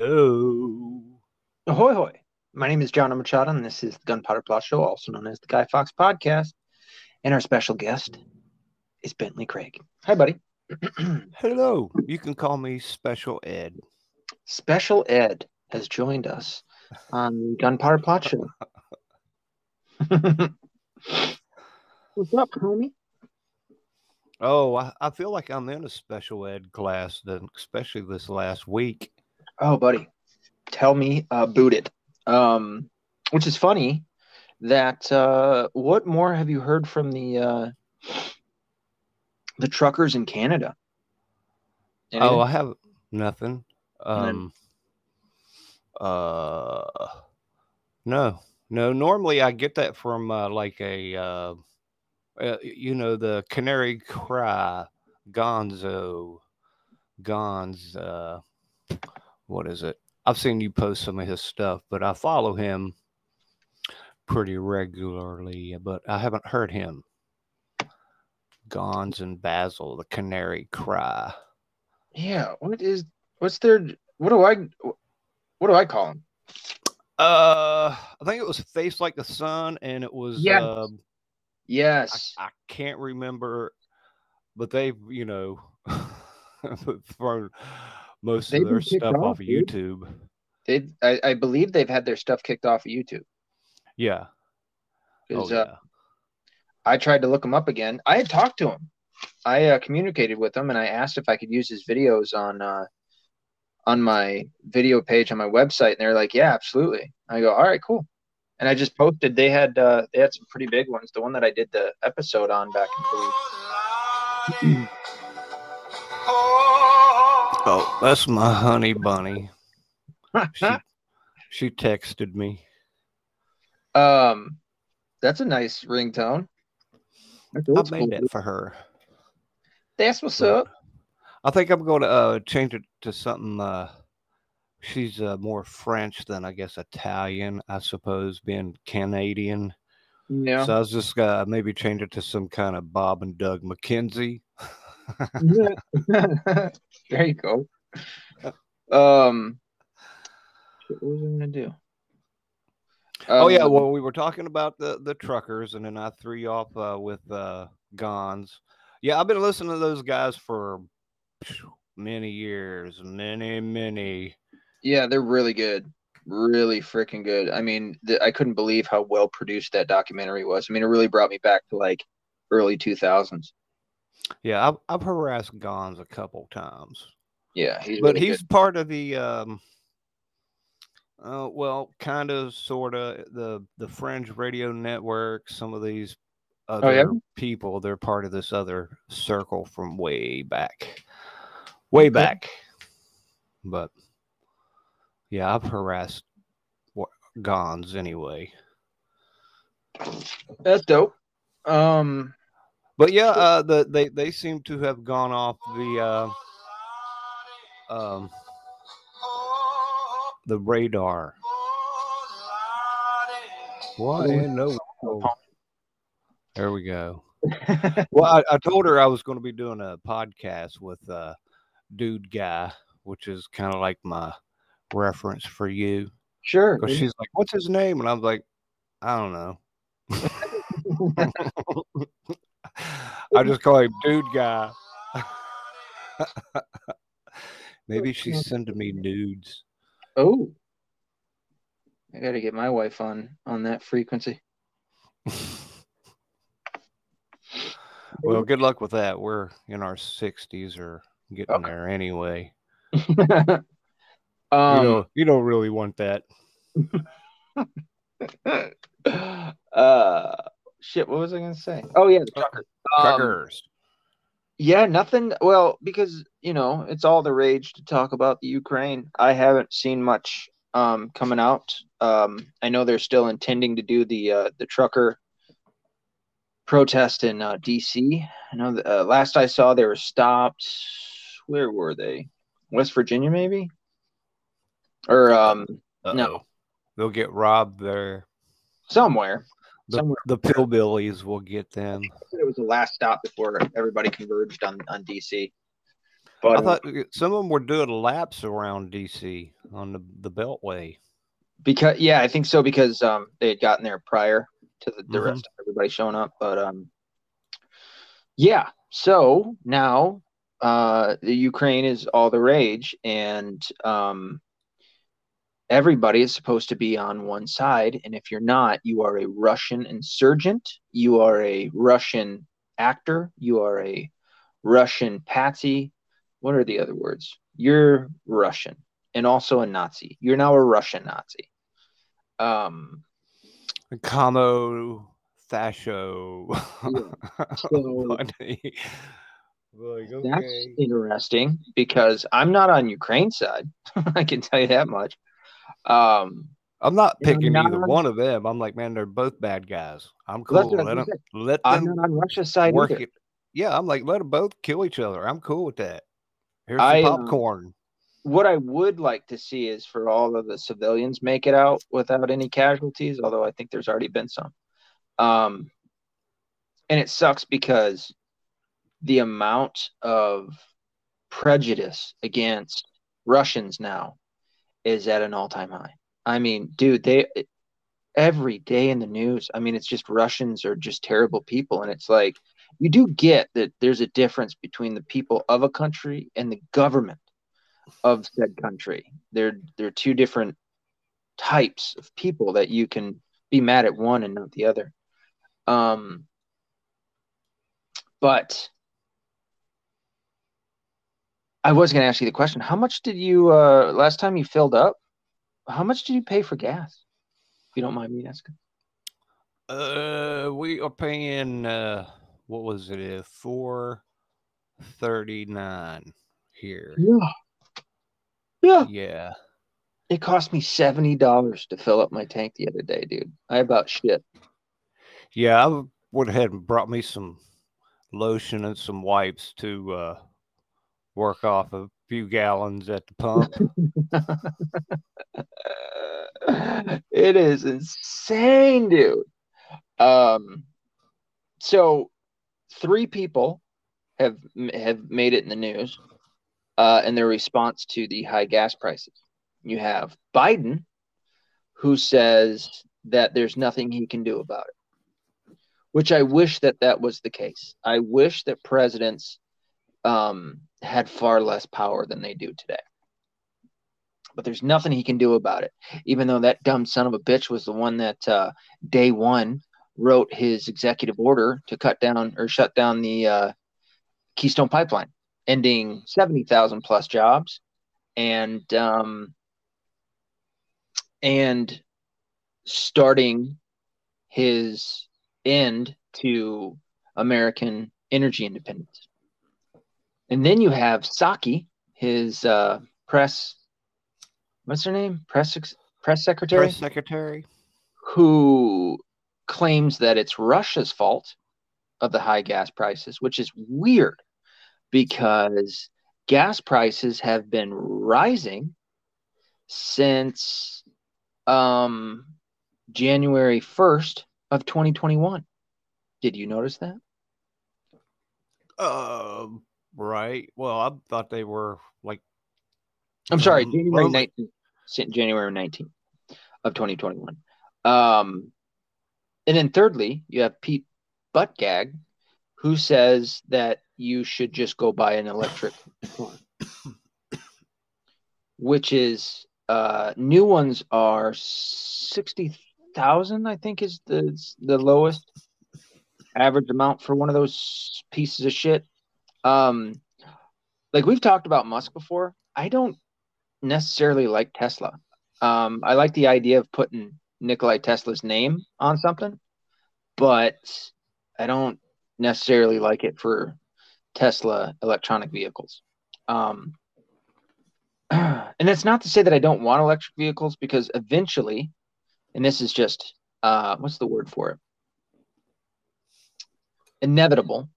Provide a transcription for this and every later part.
Oh. Ahoy, hoy. My name is John Machado, and this is the Gunpowder Plot Show, also known as the Guy Fawkes Podcast. And our special guest is Bentley Craig. Hi, buddy. Hello. You can call me Special Ed. Special Ed has joined us on the Gunpowder Plot Show. What's up, homie? Oh, I, I feel like I'm in a special ed class, then especially this last week. Oh, buddy, tell me about it. Um, which is funny that uh, what more have you heard from the uh, the truckers in Canada? Oh, I have nothing. Um, uh, no, no. Normally, I get that from uh, like a, uh, uh, you know, the Canary Cry, Gonzo, Gonz. Uh, what is it? I've seen you post some of his stuff, but I follow him pretty regularly, but I haven't heard him. Gonz and Basil, the Canary Cry. yeah. What is what's their what do I what do I call him? Uh, I think it was Face Like the Sun, and it was. Yes. I, Yes, I can't remember, but they've you know thrown most They've of their stuff off, off of. YouTube. they I, I believe they've had their stuff kicked off of YouTube. Yeah. Oh 'Cause, uh, yeah. I tried to look him up again. I had talked to him. I uh, communicated with him and I asked if I could use his videos on uh, on my video page on my website, and they're like, "Yeah, absolutely." I go, "All right, cool." And I just posted. They had uh, they had some pretty big ones. The one that I did the episode on back in Oh, that's my honey bunny. She she texted me. um, that's a nice ringtone. That's I made that for her. That's what's But up. I think I'm going to uh, change it to something. Uh, she's uh, more French than I guess Italian, I suppose, being Canadian. Yeah. So I was just uh, maybe change it to some kind of Bob and Doug McKenzie. there you go. Um, what was I gonna do? oh yeah, Um, well we were talking about the the truckers, and then I threw you off uh, with uh, Gonz. Yeah, I've been listening to those guys for many years, many many. yeah, they're really good, really freaking good. I mean, th- I couldn't believe how well produced that documentary was. I mean, it really brought me back to like early two thousands. Yeah, I've I've harassed Gonz a couple times. Yeah, he's but really he's part of the um uh, well kind of sort of the the fringe radio network some of these other Oh, yeah? people they're part of this other circle from way back way back but yeah i've harassed gonz anyway. That's dope. Um, but yeah uh the they they seem to have gone off the uh um the radar what in the world? There we go. Well, I, I told her I was going to be doing a podcast with uh, Dude Guy, which is kind of like my reference for you. sure. Because she's like, "What's his name?" And I'm like, "I don't know." I just call him Dude Guy. Maybe she's sending me nudes. Oh, I got to get my wife on on that frequency. Well, good luck with that. We're in our 60s or getting Okay. there anyway. um, you know, you don't really want that. uh, shit. What was I gonna say? Oh yeah, the trucker. Um, Truckers. yeah, nothing. Well, because you know it's all the rage to talk about the Ukraine. I haven't seen much um coming out. Um, I know they're still intending to do the uh, the trucker protest in uh, D.C. I know that, uh, last I saw they were stopped. Where were they? West Virginia, maybe? Or um, no. Uh-oh. They'll get robbed there. somewhere. The, the pillbillies will get them. It was the last stop before everybody converged on on DC. But I thought uh, some of them were doing laps around DC on the, the Beltway. because yeah, I think so because um they had gotten there prior to the, the Mhm. rest of everybody showing up. But um yeah, so now uh the Ukraine is all the rage and um everybody is supposed to be on one side and if you're not you are a russian insurgent you are a russian actor you are a russian patsy. What are the other words? You're russian and also a nazi. You're now a russian nazi. Um Como Fascio. so Funny. like, that's interesting because i'm not on ukraine's side. I can tell you that much um I'm not picking not either on- one of them. I'm like, man, they're both bad guys. I'm cool. what I Let them, gonna let i'm them not on russia's side work either it. Yeah, I'm like, let them both kill each other. I'm cool with that. Here's some I, um, popcorn. what I would like to see is for all of the civilians make it out without any casualties, although I think there's already been some. Um, and it sucks because the amount of prejudice against Russians now is at an all-time high. I mean, dude, they every day in the news, I mean, it's just Russians are just terrible people and it's like you do get that there's a difference between the people of a country and the government of said country. They're they're two different types of people that you can be mad at one and not the other. Um, but I was going to ask you the question: How much did you uh, last time you filled up? How much did you pay for gas? If you don't mind me asking. Uh, we are paying. Uh, what was it? Uh, Four thirty nine here. Yeah. Yeah. Yeah. It cost me seventy dollars to fill up my tank the other day, dude. I about shit. Yeah, I went ahead and brought me some lotion and some wipes to uh, work off a few gallons at the pump. it is insane, dude. Um, so three people have have made it in the news, uh, in their response to the high gas prices. You have Biden, who says that there's nothing he can do about it, which I wish that that was the case. I wish that presidents um, had far less power than they do today. But there's nothing he can do about it, even though that dumb son of a bitch was the one that uh, day one wrote his executive order to cut down or shut down the uh, Keystone Pipeline, ending 70,000 plus jobs and um, and starting his end to American energy independence. And then you have Psaki, his uh, press, what's her name? Press press secretary, Press secretary. who claims that it's Russia's fault of the high gas prices, which is weird because gas prices have been rising since um, January 1st of 2021. Did you notice that? Um, right. Well, I thought they were like I'm sorry, Um, January 19th, January 19th of 2021. Um, and then thirdly, you have Pete Buttgag, who says that you should just go buy an electric car, which is uh, new ones are sixty thousand. I think is the the lowest average amount for one of those pieces of shit. Um, like we've talked about Musk before. I don't necessarily like Tesla. Um, I like the idea of putting Nikolai Tesla's name on something, but I don't necessarily like it for Tesla electronic vehicles. Um, and it's not to say that I don't want electric vehicles because eventually, and this is just uh, what's the word for it? Inevitable.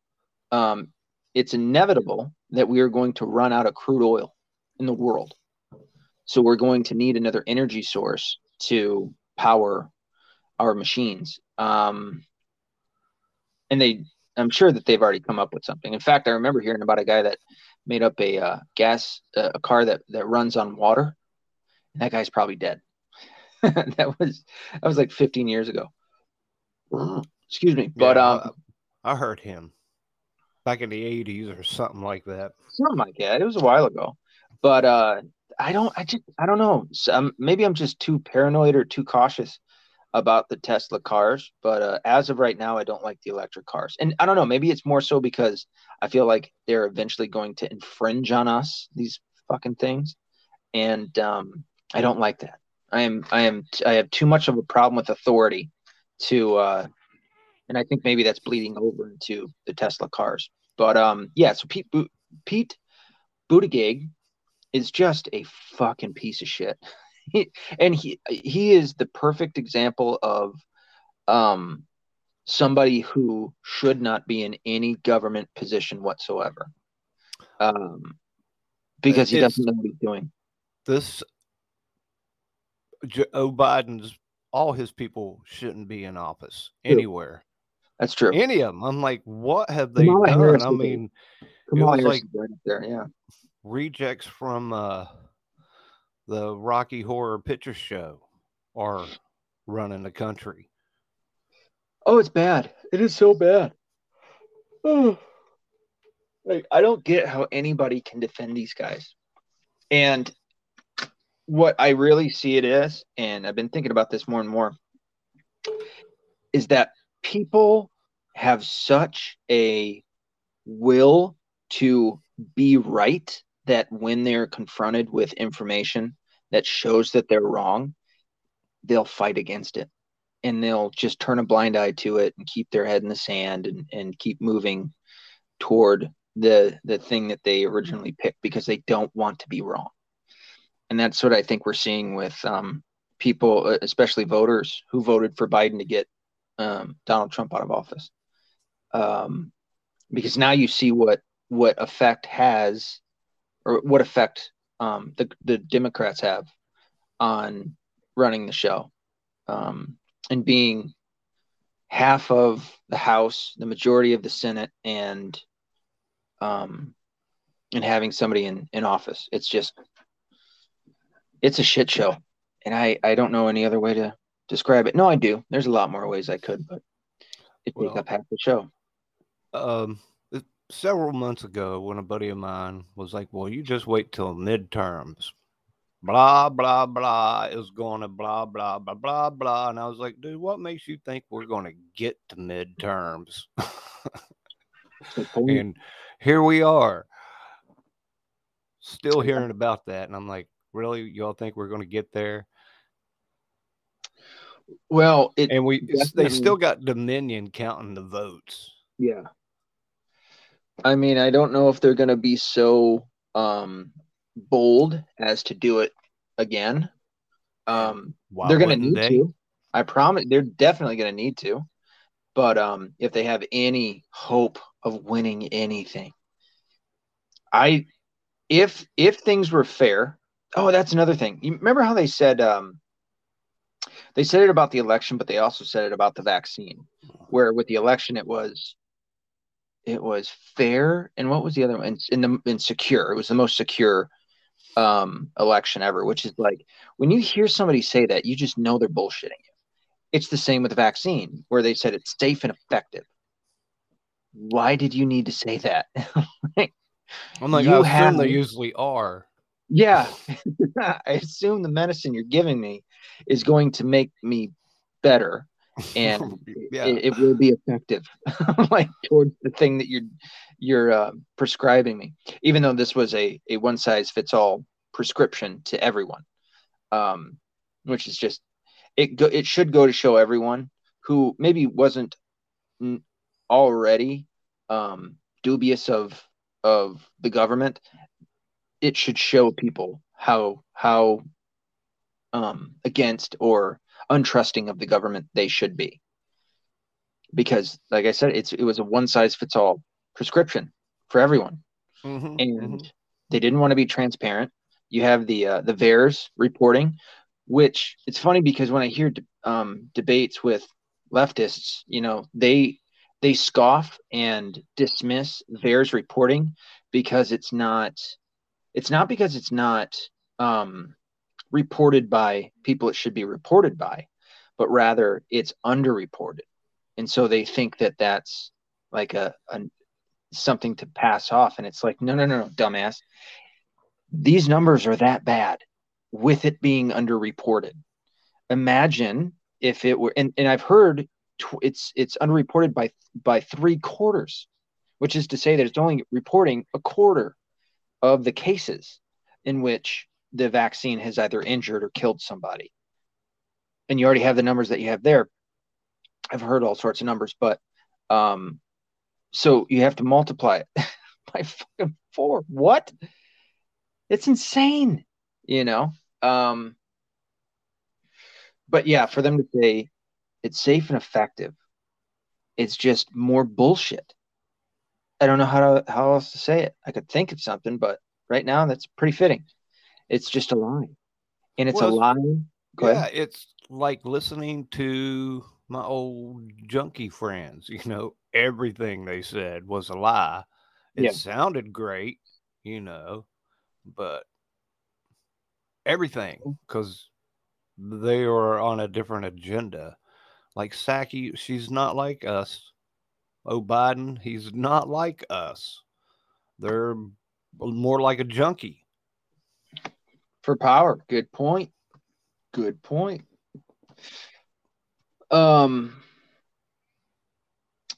Um, it's inevitable that we are going to run out of crude oil in the world. So we're going to need another energy source to power our machines. Um, and they, I'm sure that they've already come up with something. In fact, I remember hearing about a guy that made up a uh, gas uh, a car that that runs on water, and that guy's probably dead. that was that was like 15 years ago. Excuse me, but Yeah, um, I, I heard him back in the eighties or something like that. something like that. It was a while ago, but uh, I don't. I just I don't know. Um, maybe I'm just too paranoid or too cautious about the Tesla cars. But uh, as of right now, I don't like the electric cars, and I don't know. Maybe it's more so because I feel like they're eventually going to infringe on us these fucking things, and um, I don't like that. I am I am I have too much of a problem with authority to uh and I think maybe that's bleeding over into the Tesla cars. But um yeah, so Pete Bu- Pete Buttigieg is just a fucking piece of shit. He, and he he is the perfect example of um somebody who should not be in any government position whatsoever. Um because he It's- doesn't know what he's doing. This Joe Biden's all his people shouldn't be in office anywhere. That's true. Any of them. I'm like, what have they Kamala done? Harris I mean, Kamala was Harris like- right up there, yeah. rejects from uh, the Rocky Horror Picture Show are running the country. Oh, it's bad. It is so bad. Oh. Like I don't get how anybody can defend these guys. And what I really see it as, and I've been thinking about this more and more, is that people have such a will to be right that when they're confronted with information that shows that they're wrong, they'll fight against it. And they'll just turn a blind eye to it and keep their head in the sand and, and keep moving toward the the thing that they originally picked because they don't want to be wrong. And that's what i think we're seeing with um, people uh, especially voters who voted for biden to get um, donald trump out of office um, because now you see what what effect has or what effect um, the, the democrats have on running the show um, and being half of the House, the majority of the Senate, and um, and having somebody in in office. It's just it's a shit show, and I I don't know any other way to describe it. No, I do. There's a lot more ways I could, but it take Well- up half the show. Um, several months ago, when a buddy of mine was like, "Well, you just wait till midterms." Blah blah blah is going to blah blah blah blah blah, and I was like, "Dude, what makes you think we're going to get to midterms?" and here we are, still hearing about that, and I'm like, "Really, y'all think we're going to get there?" Well, it And we, they still got Dominion counting the votes. Yeah. I mean, I don't know if they're going to be so um, bold as to do it again. Um, Why they're going to need they? to. I promise they're definitely going to need to. But um, if they have any hope of winning anything, I if if things were fair. Oh, that's another thing. You remember how they said um, they said it about the election, but they also said it about the vaccine. Where with the election, it was it was fair, and what was the other one? In the secure. It was the most secure um, election ever. Which is like when you hear somebody say that, you just know they're bullshitting you. It's the same with the vaccine, where they said it's safe and effective. Why did you need to say that? I'm like, You I assume have- they usually are. Yeah, I assume the medicine you're giving me is going to make me better, and yeah. it, it will be effective, like towards the thing that you're you're uh, prescribing me. Even though this was a a one size fits all prescription to everyone, um, which is just it. Go, it should go to show everyone who maybe wasn't already um, dubious of of the government it should show people how how um, against or untrusting of the government they should be. Because like i said it's it was a one size fits all prescription for everyone. Mhm, and mhm. they didn't want to be transparent. You have the uh, the VAERS reporting which it's funny because when i hear de- um, debates with leftists you know they they scoff and dismiss VAERS reporting because it's not it's not because it's not um, reported by people it should be reported by, but rather it's underreported, and so they think that that's like a, a something to pass off, and it's like no, no, no, no, dumbass. These numbers are that bad with it being underreported. Imagine if it were, and, and I've heard tw- it's it's underreported by by three quarters, which is to say that it's only reporting a quarter of the cases in which the vaccine has either injured or killed somebody. And you already have the numbers that you have there. I've heard all sorts of numbers, but um, so you have to multiply it by fucking four. What? It's insane, you know. Um, but yeah, for them to say it's safe and effective, it's just more bullshit. I don't know how to how else to say it. I could think of something, but right now that's pretty fitting. It's just a lie, and it's well, a lie. Go yeah, ahead. it's like listening to my old junkie friends. You know, everything they said was a lie. It yeah. sounded great, you know, but everything mm. because they are on a different agenda. Like Psaki, she's not like us. Oh, Biden, he's not like us. They're more like a junkie. For power. Good point. Good point. Um,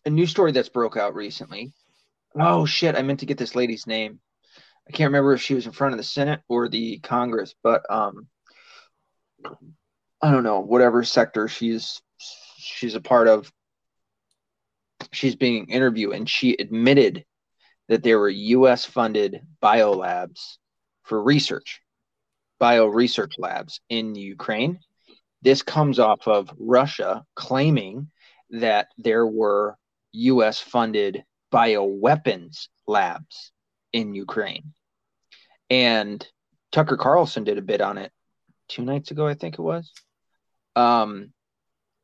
a new story that's broke out recently. Oh shit! I meant to get this lady's name. I can't remember if she was in front of the Senate or the Congress, but um, I don't know whatever sector she's she's a part of. She's being interviewed, and she admitted that there were U.S. funded biolabs for research, bio research labs in Ukraine. This comes off of Russia claiming that there were U.S. funded bioweapons labs in Ukraine. And Tucker Carlson did a bit on it two nights ago, I think it was, um,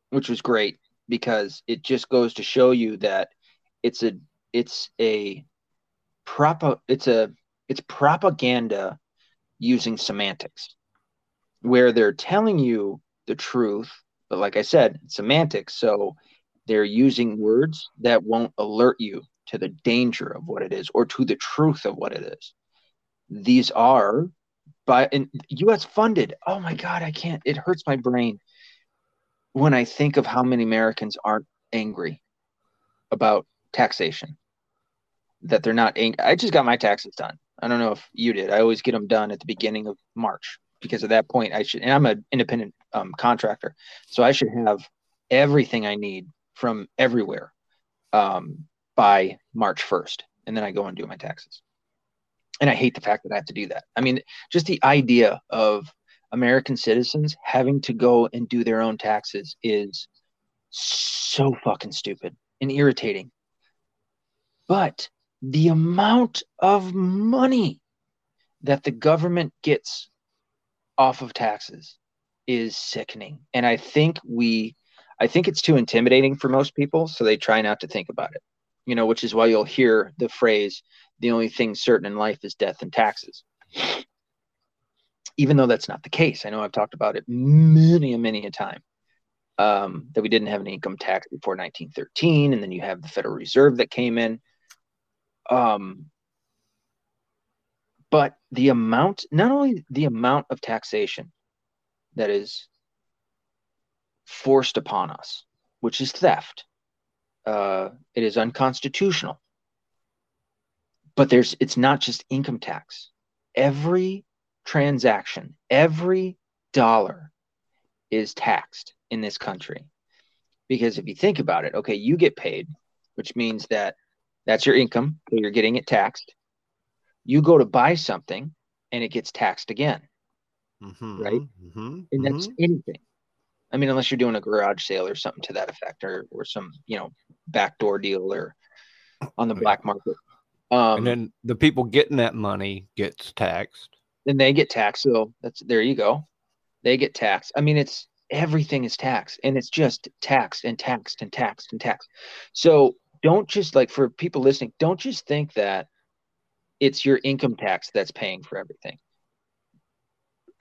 which was great because it just goes to show you that it's a it's a prop it's a it's propaganda using semantics where they're telling you the truth but like i said semantics. So they're using words that won't alert you to the danger of what it is or to the truth of what it is. These are by and us funded. Oh my god i can't it hurts my brain when i think of how many americans aren't angry about taxation that they're not angry. i just got my taxes done i don't know if you did i always get them done at the beginning of march because at that point i should and i'm an independent um, contractor so i should have everything i need from everywhere um, by march 1st and then i go and do my taxes and I hate the fact that I have to do that. I mean, just the idea of American citizens having to go and do their own taxes is so fucking stupid and irritating. But the amount of money that the government gets off of taxes is sickening. And I think we I think it's too intimidating for most people, so they try not to think about it. You know, which is why you'll hear the phrase the only thing certain in life is death and taxes. Even though that's not the case, I know I've talked about it many, many a time. Um, that we didn't have an income tax before 1913, and then you have the Federal Reserve that came in. Um, but the amount, not only the amount of taxation that is forced upon us, which is theft, uh, it is unconstitutional. But there's it's not just income tax. Every transaction every dollar is taxed in this country. Because if you think about it okay you get paid which means that that's your income so you're getting it taxed you go to buy something and it gets taxed again mm-hmm, right mm-hmm, and that's mm-hmm. anything i mean unless you're doing a garage sale or something to that effect or, or some you know backdoor deal or on the black market um, and then the people getting that money gets taxed. Then they get taxed. So that's there you go. They get taxed. I mean, it's everything is taxed, and it's just taxed and taxed and taxed and taxed. So don't just like for people listening, don't just think that it's your income tax that's paying for everything.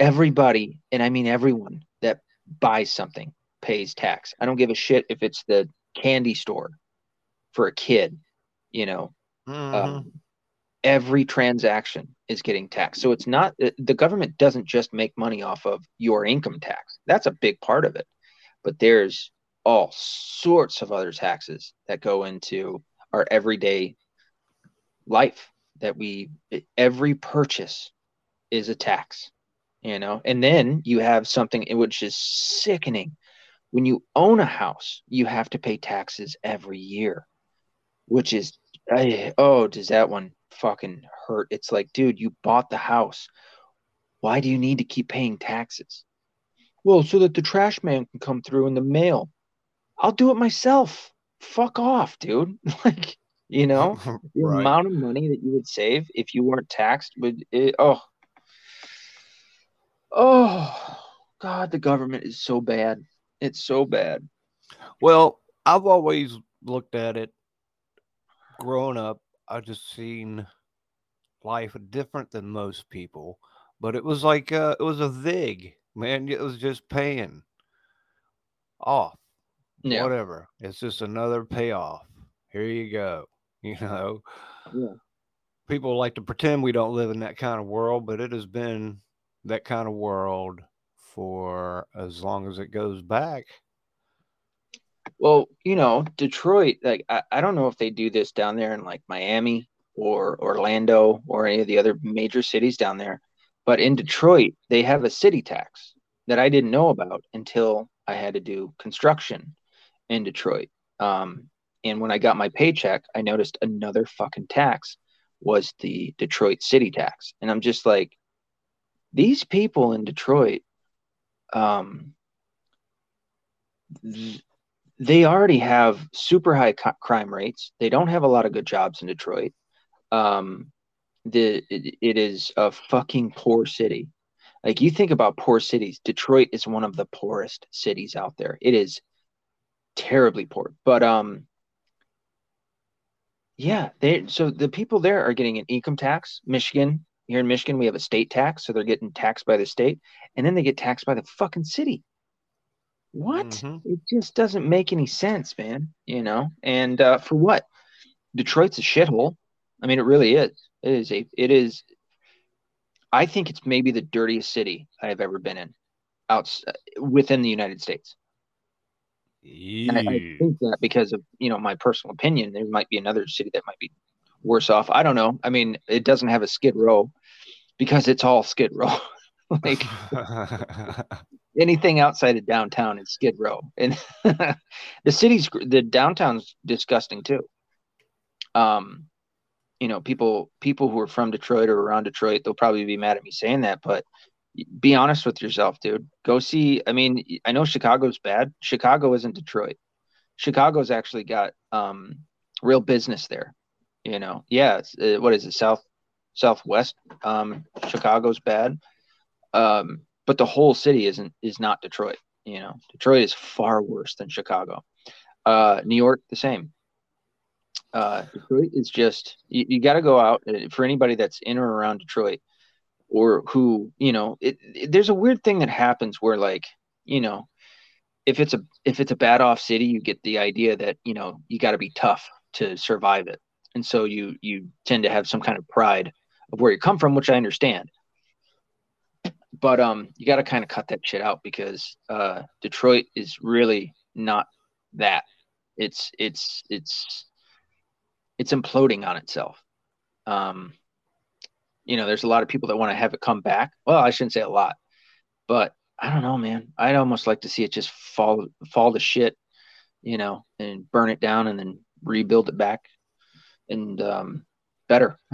Everybody, and I mean everyone that buys something pays tax. I don't give a shit if it's the candy store for a kid, you know. Mm-hmm. Um, every transaction is getting taxed. So it's not the government doesn't just make money off of your income tax. That's a big part of it. But there's all sorts of other taxes that go into our everyday life that we every purchase is a tax you know? And then you have something which is sickening. When you own a house you have to pay taxes every year which is oh does that one fucking hurt? It's like dude you bought the house. Why do you need to keep paying taxes? Well so that the trash man can come through in the mail i'll do it myself fuck off dude like you know, the amount of money that you would save if you weren't taxed would it, oh oh god, the government is so bad. It's so bad. Well, I've always looked at it growing up. I just seen life different than most people, but it was like uh, it was a vig, man. It was just paying off, yeah. whatever. It's just another payoff. Here you go. You know, yeah. people like to pretend we don't live in that kind of world, but it has been that kind of world for as long as it goes back. Well, you know, Detroit, like I, I don't know if they do this down there in like Miami or Orlando or any of the other major cities down there, but in Detroit, they have a city tax that I didn't know about until I had to do construction in Detroit. Um, and when I got my paycheck, I noticed another fucking tax was the Detroit city tax. And I'm just like, these people in Detroit, um, th- they already have super high co- crime rates. They don't have a lot of good jobs in Detroit. Um, the it, it is a fucking poor city. Like you think about poor cities, Detroit is one of the poorest cities out there. It is terribly poor. But um yeah, they so the people there are getting an income tax. Michigan, here in Michigan, we have a state tax, so they're getting taxed by the state, and then they get taxed by the fucking city. What? Mm-hmm. It just doesn't make any sense, man. You know, and uh, for what? Detroit's a shithole. I mean, it really is. It is a. It is. I think it's maybe the dirtiest city I have ever been in, out within the United States. I, I, think that because of you know my personal opinion, there might be another city that might be worse off. I don't know. I mean, it doesn't have a Skid Row because it's all Skid Row. like anything outside of downtown is Skid Row, and the city's the downtown's disgusting too. Um, you know, people people who are from Detroit or around Detroit, they'll probably be mad at me saying that, but be honest with yourself, dude. Go see. I mean, I know Chicago's bad. Chicago isn't Detroit. Chicago's actually got um, real business there. You know, yeah. Uh, what is it? South Southwest. Um, Chicago's bad, um, but the whole city isn't is not Detroit. You know, Detroit is far worse than Chicago. Uh, New York, the same. Uh, Detroit is just you, you got to go out uh, for anybody that's in or around Detroit or who you know it, it, there's a weird thing that happens where like you know if it's a if it's a bad off city you get the idea that you know you got to be tough to survive it. And so you you tend to have some kind of pride of where you come from which i understand. But um you got to kind of cut that shit out because uh detroit is really not that. It's it's it's it's imploding on itself. Um you know, there's a lot of people that want to have it come back. Well, I shouldn't say a lot, but I don't know, man. I'd almost like to see it just fall fall to shit, you know, and burn it down and then rebuild it back and um, better.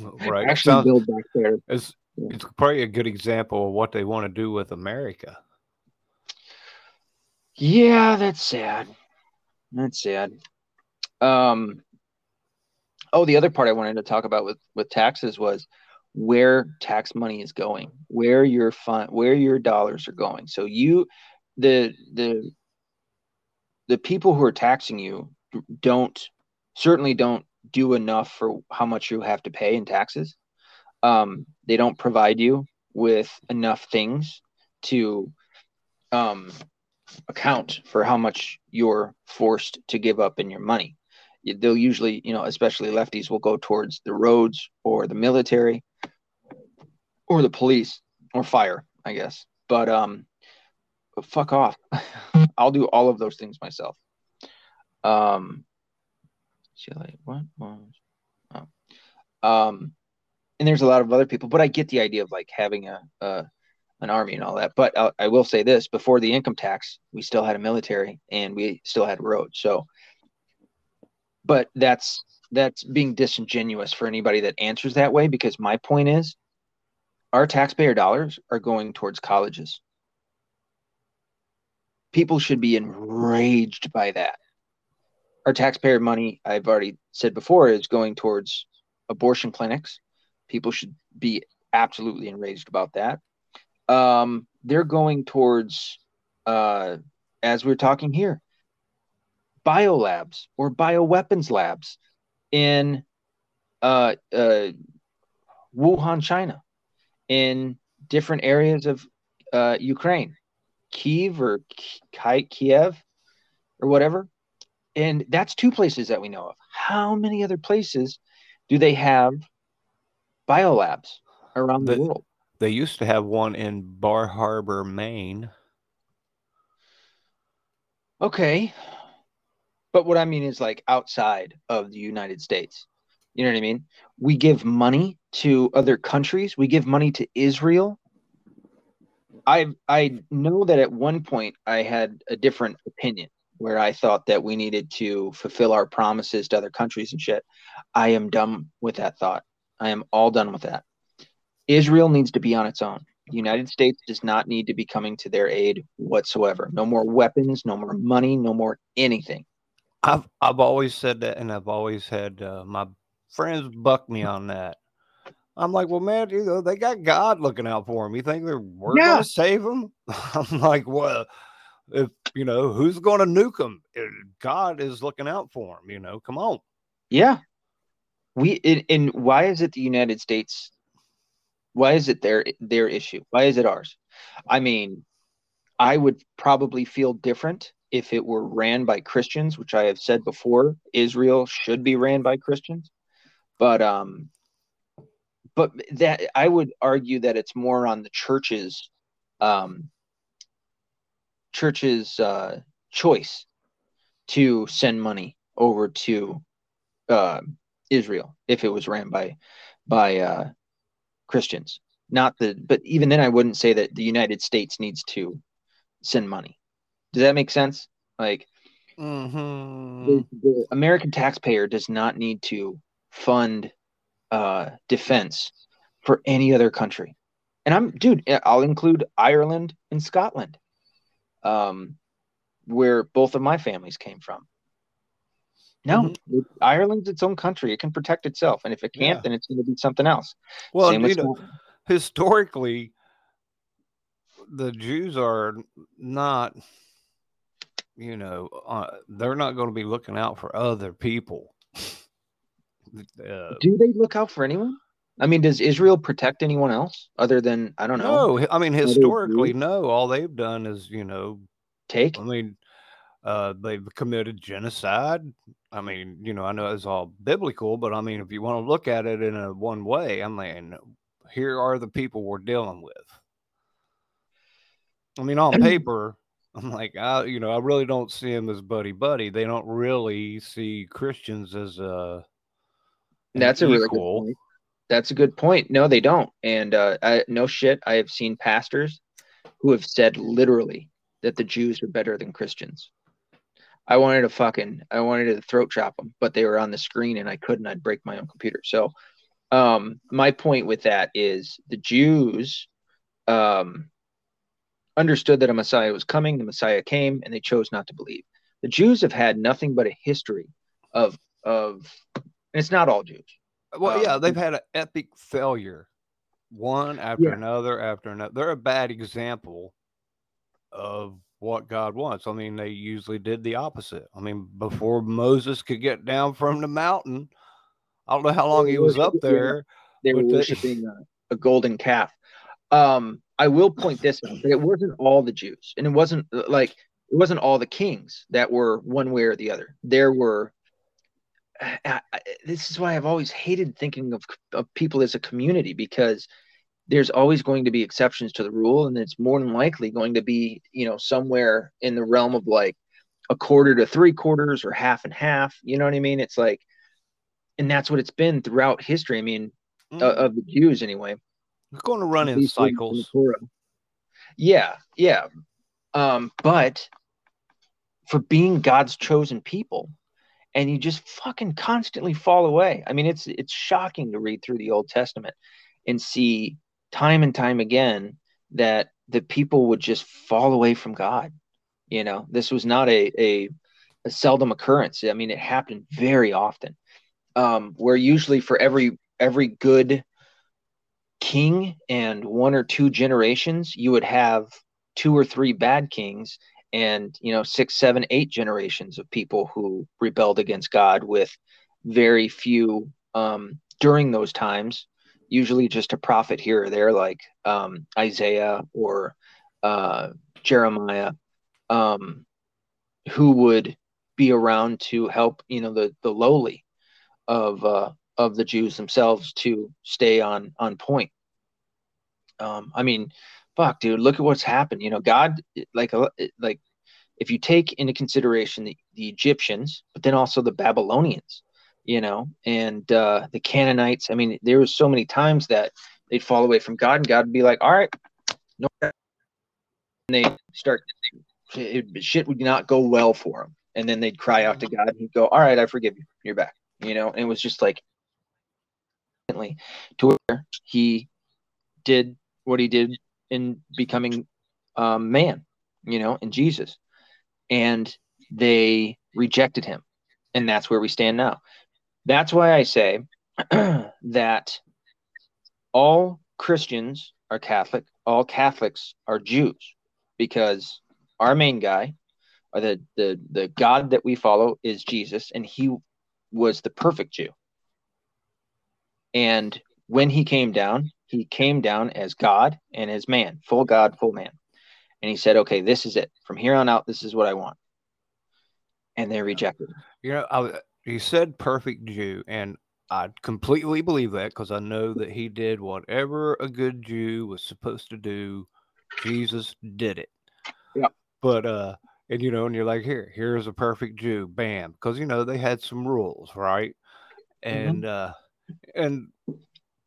right. Actually Sounds, build back there. It's, it's probably a good example of what they want to do with America. Yeah, that's sad. That's sad. Um, oh, the other part I wanted to talk about with with taxes was where tax money is going, where your fund, where your dollars are going. So you, the the the people who are taxing you don't certainly don't do enough for how much you have to pay in taxes. Um, they don't provide you with enough things to um, account for how much you're forced to give up in your money. They'll usually, you know, especially lefties will go towards the roads or the military or the police or fire, I guess. But um fuck off. I'll do all of those things myself. Um see like what oh. um and there's a lot of other people, but I get the idea of like having a, a an army and all that. But I, I will say this: before the income tax, we still had a military and we still had roads. So, but that's that's being disingenuous for anybody that answers that way. Because my point is, our taxpayer dollars are going towards colleges. People should be enraged by that. Our taxpayer money, I've already said before, is going towards abortion clinics. People should be absolutely enraged about that um, they're going towards, uh, as we're talking here, biolabs or bioweapons labs in uh, uh, Wuhan, China, in different areas of uh, Ukraine, Kiev or Kiev or whatever. And that's two places that we know of. How many other places do they have biolabs around the, the world? They used to have one in Bar Harbor, Maine. Okay. But what I mean is like outside of the United States. You know what I mean? We give money to other countries. We give money to Israel. I I know that at one point I had a different opinion where I thought that we needed to fulfill our promises to other countries and shit. I am done with that thought. I am all done with that. Israel needs to be on its own. The United States does not need to be coming to their aid whatsoever. No more weapons, no more money, no more anything. I've I've always said that, and I've always had uh, my friends buck me on that. I'm like, well, man, you know, they got God looking out for them. You think they're we're yeah. to save them? I'm like, well, if you know, who's going to nuke them? God is looking out for them. You know, come on. Yeah, we and why is it the United States why is it their their issue? Why is it ours? I mean, I would probably feel different if it were ran by Christians, which I have said before. Israel should be ran by Christians, but um, but that I would argue that it's more on the church's um, church's uh, choice to send money over to uh, Israel if it was ran by by uh, Christians. Not the, but even then, I wouldn't say that the United States needs to send money. Does that make sense? Like, mm-hmm. the, the, American taxpayer does not need to fund uh, defense for any other country. And I'm, dude, I'll include Ireland and Scotland, um, where both of my families came from. No, mm-hmm. Ireland's its own country. It can protect itself, and if it can't, yeah. then it's going to be something else. Well, you know, historically, the Jews are not, you know, uh, they're not going to be looking out for other people. uh, Do they look out for anyone? I mean, does Israel protect anyone else other than I don't know? No, I mean historically, no. All they've done is you know take. I mean, uh, they've committed genocide. I mean, you know, I know it's all biblical, but I mean, if you want to look at it in a one way, I mean, here are the people we're dealing with. I mean, on paper, I'm like, I, you know, I really don't see them as buddy buddy. They don't really see Christians as a. That's a really good point. That's a good point. No, they don't. And uh, I, no shit, I have seen pastors who have said literally that the Jews are better than Christians. I wanted to fucking I wanted to throat chop them, but they were on the screen and I couldn't. I'd break my own computer. So, um, my point with that is the Jews, um, understood that a Messiah was coming. The Messiah came, and they chose not to believe. The Jews have had nothing but a history of of, and it's not all Jews. Well, um, yeah, they've had an epic failure, one after yeah. another after another. They're a bad example of what God wants. I mean, they usually did the opposite. I mean, before Moses could get down from the mountain, I don't know how long he was up there. They were worshiping a, a golden calf. Um, I will point this out, but it wasn't all the Jews, and it wasn't uh, like it wasn't all the kings that were one way or the other. There were. I, I, this is why I've always hated thinking of, of people as a community because there's always going to be exceptions to the rule, and it's more than likely going to be, you know, somewhere in the realm of like a quarter to three quarters or half and half. You know what I mean? It's like, and that's what it's been throughout history. I mean, Mm, uh, of the Jews anyway. It's going to run in least in- in cycles. Yeah, yeah. Um, but for being God's chosen people, and you just fucking constantly fall away. I mean, it's it's shocking to read through the Old Testament and see time and time again that the people would just fall away from God. You know, this was not a a, a seldom occurrence. I mean, it happened very often. Um, where usually for every every good king and one or two generations, you would have two or three bad kings and you know six seven eight generations of people who rebelled against god with very few um, during those times usually just a prophet here or there like um, isaiah or uh, jeremiah um, who would be around to help you know the the lowly of uh, of the jews themselves to stay on on point. Um, i mean fuck dude look at what's happened. You know god like like if you take into consideration the, the egyptians but then also the babylonians you know and uh the canaanites i mean there was so many times that they'd fall away from god and god would be like all right no and they start it, shit would not go well for them and then they'd cry out to god and he'd go all right i forgive you. You're back. You know and it was just like to where he did what he did in becoming um, man, you know, in Jesus. And they rejected him. And that's where we stand now. That's why I say that all Christians are Catholic, all Catholics are Jews, because our main guy, or the, the, the God that we follow, is Jesus, and he was the perfect Jew. And when he came down, he came down as God and as man, full God, full man. And he said, okay, this is it. From here on out, this is what I want. And they rejected him. You know, I, he said perfect Jew, and I completely believe that because I know that he did whatever a good Jew was supposed to do. Jesus did it. Yeah. But uh, and you know, and you're like, here, here's a perfect Jew, bam, because you know they had some rules, right? And uh, and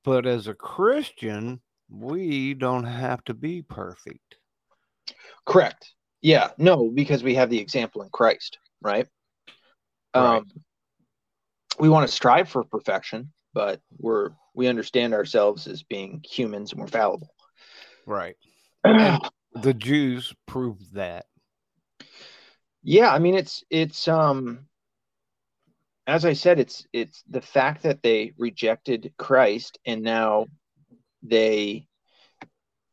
but as a Christian, we don't have to be perfect. Correct. Yeah. No, because we have the example in Christ, right? Right. Um, we want to strive for perfection, but we're we understand ourselves as being humans and we're fallible. Right. The Jews proved that. yeah i mean it's it's um as i said it's it's the fact that they rejected christ and now they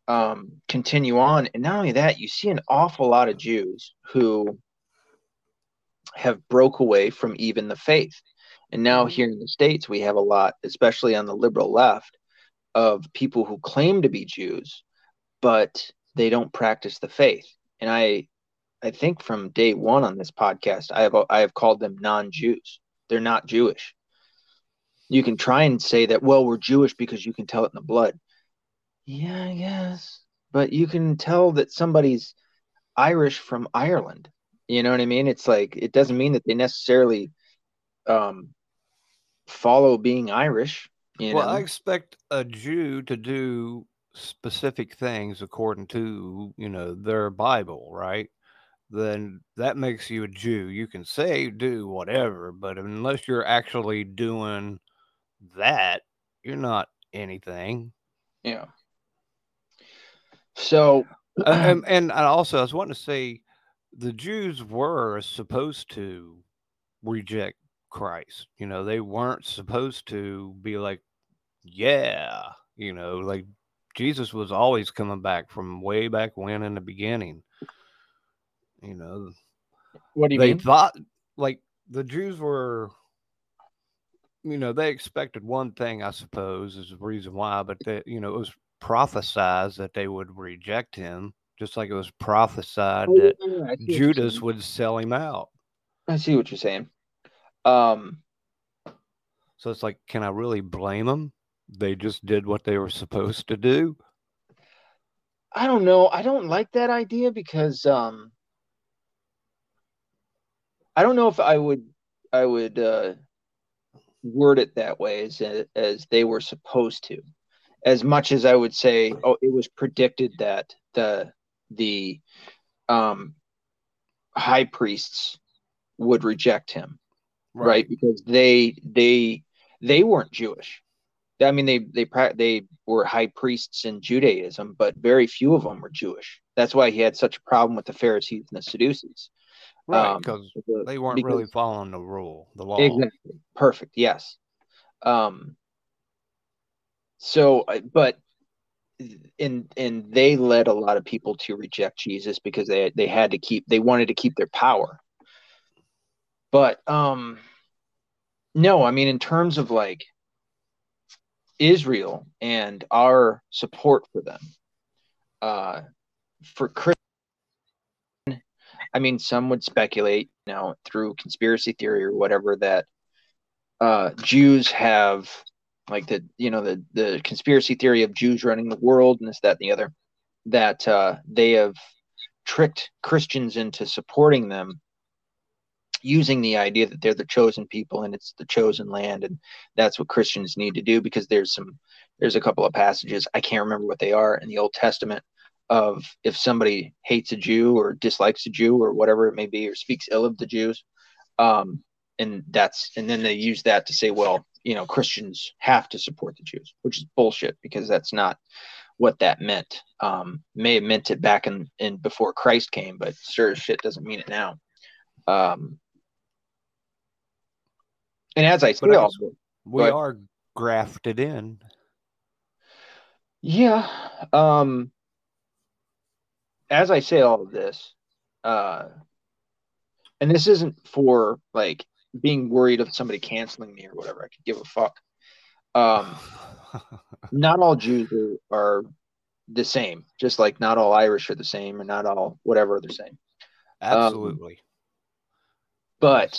um continue on. And not only that you see an awful lot of jews who have broke away from even the faith. And now here in the states we have a lot especially on the liberal left of people who claim to be jews but they don't practice the faith. And i I think from day one on this podcast, I have I have called them non-Jews. They're not Jewish. You can try and say that, well, we're Jewish because you can tell it in the blood. Yeah, I guess. But you can tell that somebody's Irish from Ireland. You know what I mean? It's like it doesn't mean that they necessarily um, follow being Irish. You well, know? I expect a Jew to do specific things according to, you know, their Bible, right? Then that makes you a Jew. You can say do whatever, but unless you're actually doing that, you're not anything. yeah. So and, and I also, I was wanting to say the Jews were supposed to reject Christ. You know, they weren't supposed to be like, yeah, you know, like Jesus was always coming back from way back when in the beginning. You know, what do you mean? they mean? thought like the Jews were you know, they expected one thing, I suppose, is the reason why, but that you know, it was prophesied that they would reject him, just like it was prophesied Oh, that yeah, I see what you're Judas would sell him out. I see what you're saying. Um, So it's like, can I really blame them? They just did what they were supposed to do. I don't know. I don't like that idea because um I don't know if I would I would uh word it that way as as they were supposed to. As much as I would say, oh, it was predicted that the the um high priests would reject him, right? Because they they they weren't Jewish. I mean, they they they were high priests in Judaism, but very few of them were Jewish. That's why he had such a problem with the Pharisees and the Sadducees. Right. Um, Because the- they weren't because- really following the rule, the law. Exactly. Perfect. Yes. Um. So, but and and they led a lot of people to reject Jesus because they they had to keep they wanted to keep their power. But um, no, I mean in terms of like Israel and our support for them, uh, for Christian, I mean some would speculate, you know, through conspiracy theory or whatever that uh, Jews have like the you know the the conspiracy theory of Jews running the world and this that and the other that uh, they have tricked Christians into supporting them using the idea that they're the chosen people and it's the chosen land and that's what Christians need to do because there's some there's a couple of passages I can't remember what they are in the Old Testament of if somebody hates a Jew or dislikes a Jew or whatever it may be or speaks ill of the Jews um, and that's and then they use that to say well you know christians have to support the jews which is bullshit because that's not what that meant. Um may have meant it back in in before christ came but sure as shit doesn't mean it now. Um and as i say But I all guess- this, We But- are grafted in. yeah um as i say all of this uh and this isn't for like being worried of somebody canceling me or whatever i could give a fuck um not all Jews are, are the same, just like not all Irish are the same, and not all whatever are the same. Absolutely. But,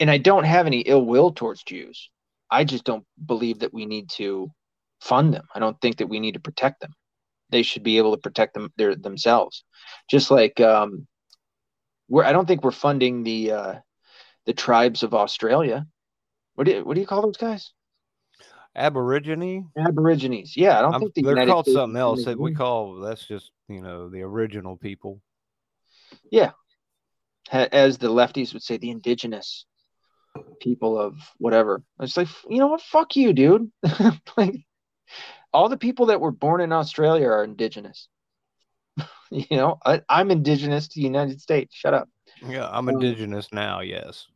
and I don't have any ill will towards Jews. I just don't believe that we need to fund them. I don't think that we need to protect them. They should be able to protect them their themselves. Just like um, we're, I don't think we're funding the uh, the tribes of Australia. What do you, what do you call those guys? Aborigine. Aborigines. Yeah, I don't I'm- think the they're United called States something else that we call that's just you know the original people. ha- as the lefties would say, the indigenous people of whatever. It's like, you know what? Fuck you, dude. like, all the people that were born in Australia are indigenous. you know, I, I'm indigenous to the United States. Shut up. Yeah, I'm Um, indigenous now. Yes.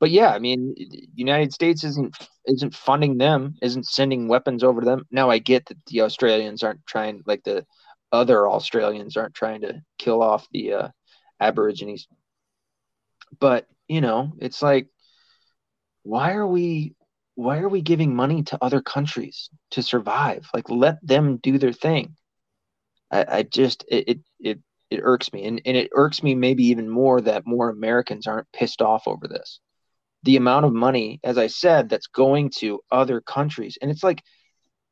But yeah, I mean, the United States isn't isn't funding them, isn't sending weapons over to them. Now I get that the Australians aren't trying, like the other Australians aren't trying to kill off the uh, Aborigines. But you know, it's like, why are we why are we giving money to other countries to survive? Like, let them do their thing. I, I just it, it it it irks me, and and it irks me maybe even more that more Americans aren't pissed off over this the amount of money, as I said, that's going to other countries. And it's like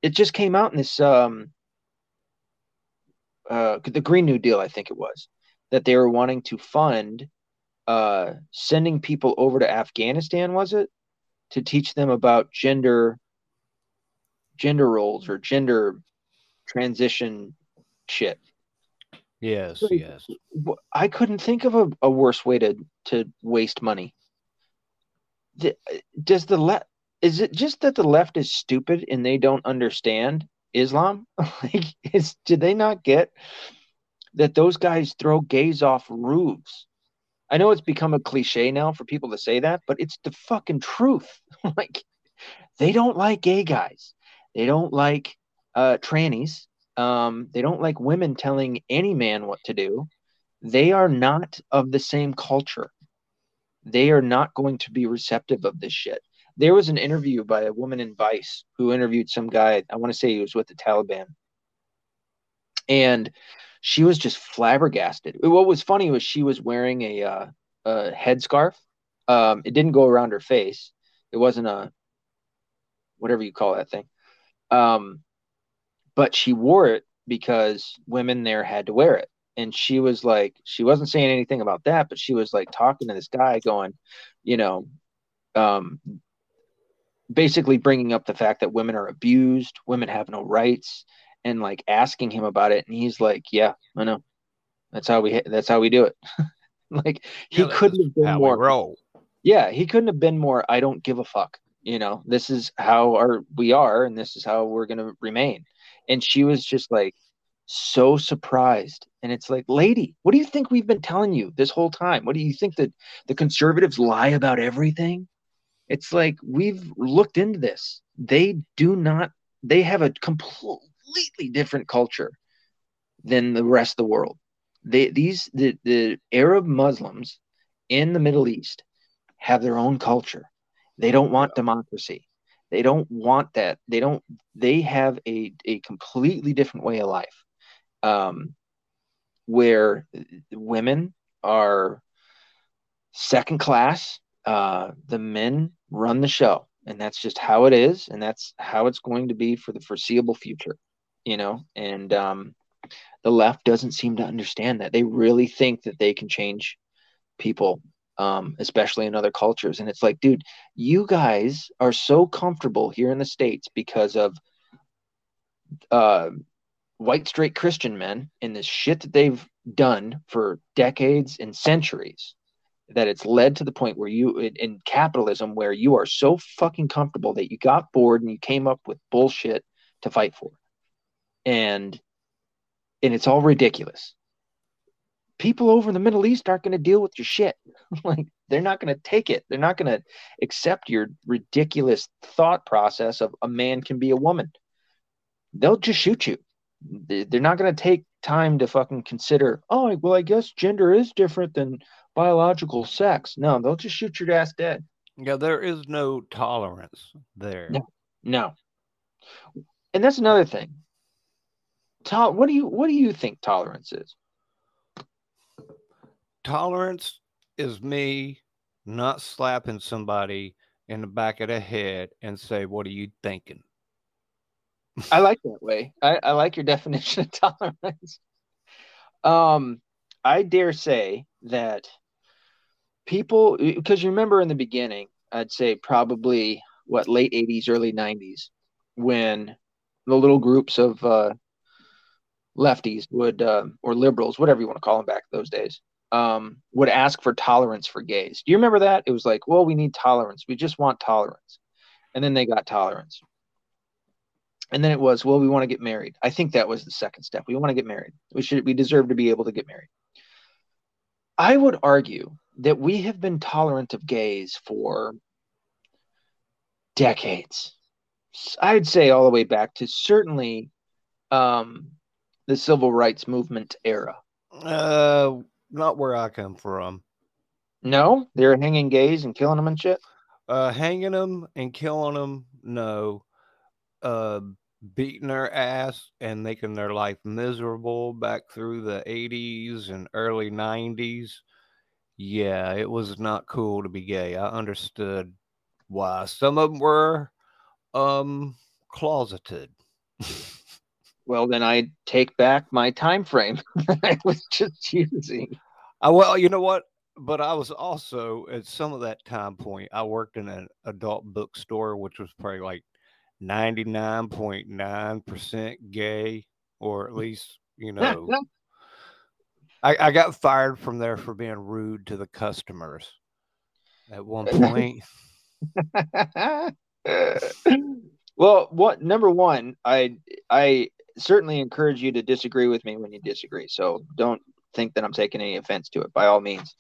it just came out in this um uh the Green New Deal, I think it was, that they were wanting to fund uh sending people over to Afghanistan, was it? To teach them about gender gender roles or gender transition shit. Yes. Right. Yes. I couldn't think of a, a worse way to to waste money. The- Does the left is it just that the left is stupid and they don't understand Islam? like, is did they not get that those guys throw gays off roofs? I know it's become a cliche now for people to say that, but it's the fucking truth. like, they don't like gay guys. They don't like uh, trannies. Um, they don't like women telling any man what to do. They are not of the same culture. they are not going to be receptive of this shit. There was an interview by a woman in Vice who interviewed some guy. I want to say he was with the Taliban, and she was just flabbergasted. What was funny was she was wearing a, uh, a headscarf. Um, it didn't go around her face. It wasn't a whatever you call that thing. Um, but she wore it because women there had to wear it. And she was like, she wasn't saying anything about that, but she was like talking to this guy, going, you know, um, basically bringing up the fact that women are abused, women have no rights, and like asking him about it. And he's like, yeah, I know. That's how we, that's how we do it. like he Yeah, couldn't have been more roll. yeah he couldn't have been more i don't give a fuck you know this is how our we are and this is how we're going to remain and she was just like so surprised and it's like lady what do you think we've been telling you this whole time what do you think that the conservatives lie about everything it's like we've looked into this they do not they have a completely different culture than the rest of the world they these the, the arab muslims in the middle east have their own culture. They don't want democracy. They don't want that. They don't. They have a a completely different way of life, um, where women are second class. Uh, the men run the show, and that's just how it is, and that's how it's going to be for the foreseeable future. You know, and um, the left doesn't seem to understand that. They really think that they can change people um, especially in other cultures. And it's like, dude, you guys are so comfortable here in the States because of uh, white straight Christian men and the shit that they've done for decades and centuries that it's led to the point where you in, in capitalism where you are so fucking comfortable that you got bored and you came up with bullshit to fight for and and it's all ridiculous people over in the Middle East aren't going to deal with your shit. like they're not going to take it. They're not going to accept your ridiculous thought process of a man can be a woman. They'll just shoot you. They- They're not going to take time to fucking consider, oh, well, I guess gender is different than biological sex. No, they'll just shoot your ass dead. Yeah, there is no tolerance there. No. No. And that's another thing. Tol- what do you what do you think tolerance is? Tolerance is me not slapping somebody in the back of the head and say, "What are you thinking?" I like that way. I, I like your definition of tolerance. Um, I dare say that people, because you remember in the beginning, I'd say probably what late '80s, early '90s, when the little groups of uh, lefties would, uh, or liberals, whatever you want to call them back those days, um, would ask for tolerance for gays. Do you remember that? It was like, well, we need tolerance. We just want tolerance, and then they got tolerance. And then it was well we want to get married. I think that was the second step. We want to get married. We should we deserve to be able to get married. I would argue that we have been tolerant of gays for decades. I'd say all the way back to certainly um, the civil rights movement era Uh, not where I come from. no they're hanging gays and killing them and shit Uh, hanging them and killing them, no. Uh, beating their ass and making their life miserable back through the 80s and early 90s. Yeah, it was not cool to be gay. I understood why some of them were um closeted. well then i take back my time frame i was just using I well, you know what? But I was also at some of that time point. I worked in an adult bookstore, which was probably like ninety nine point nine percent gay, or at least you know. I, I got fired from there for being rude to the customers. At one point, well, what number one, I I certainly encourage you to disagree with me when you disagree. So don't think that I'm taking any offense to it. By all means,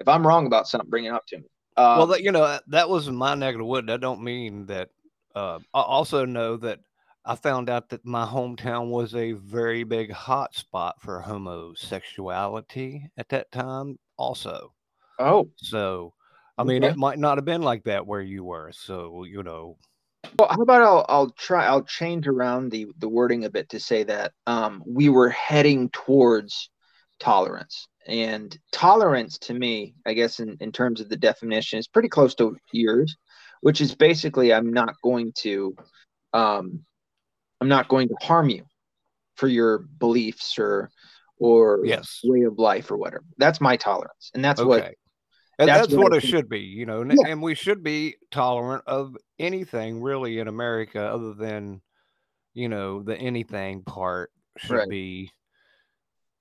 if I'm wrong about something, bring it up to me. Um, well, that, you know that, was my the wood. That don't mean that. Uh, I also know that I found out that my hometown was a very big hot spot for homosexuality at that time. Also, oh, so I mean, Okay. it might not have been like that where you were. So, you know, Well, how about I'll I'll try I'll change around the the wording a bit to say that um, we were heading towards tolerance. And tolerance to me, I guess in, in terms of the definition, is pretty close to yours, which is basically I'm not going to um, I'm not going to harm you for your beliefs or or yes. way of life or whatever. That's my tolerance. And that's okay. what and that's that's, what what, it should be, you know, and, Yeah. and we should be tolerant of anything really in America other than, you know, the anything part should Right. be,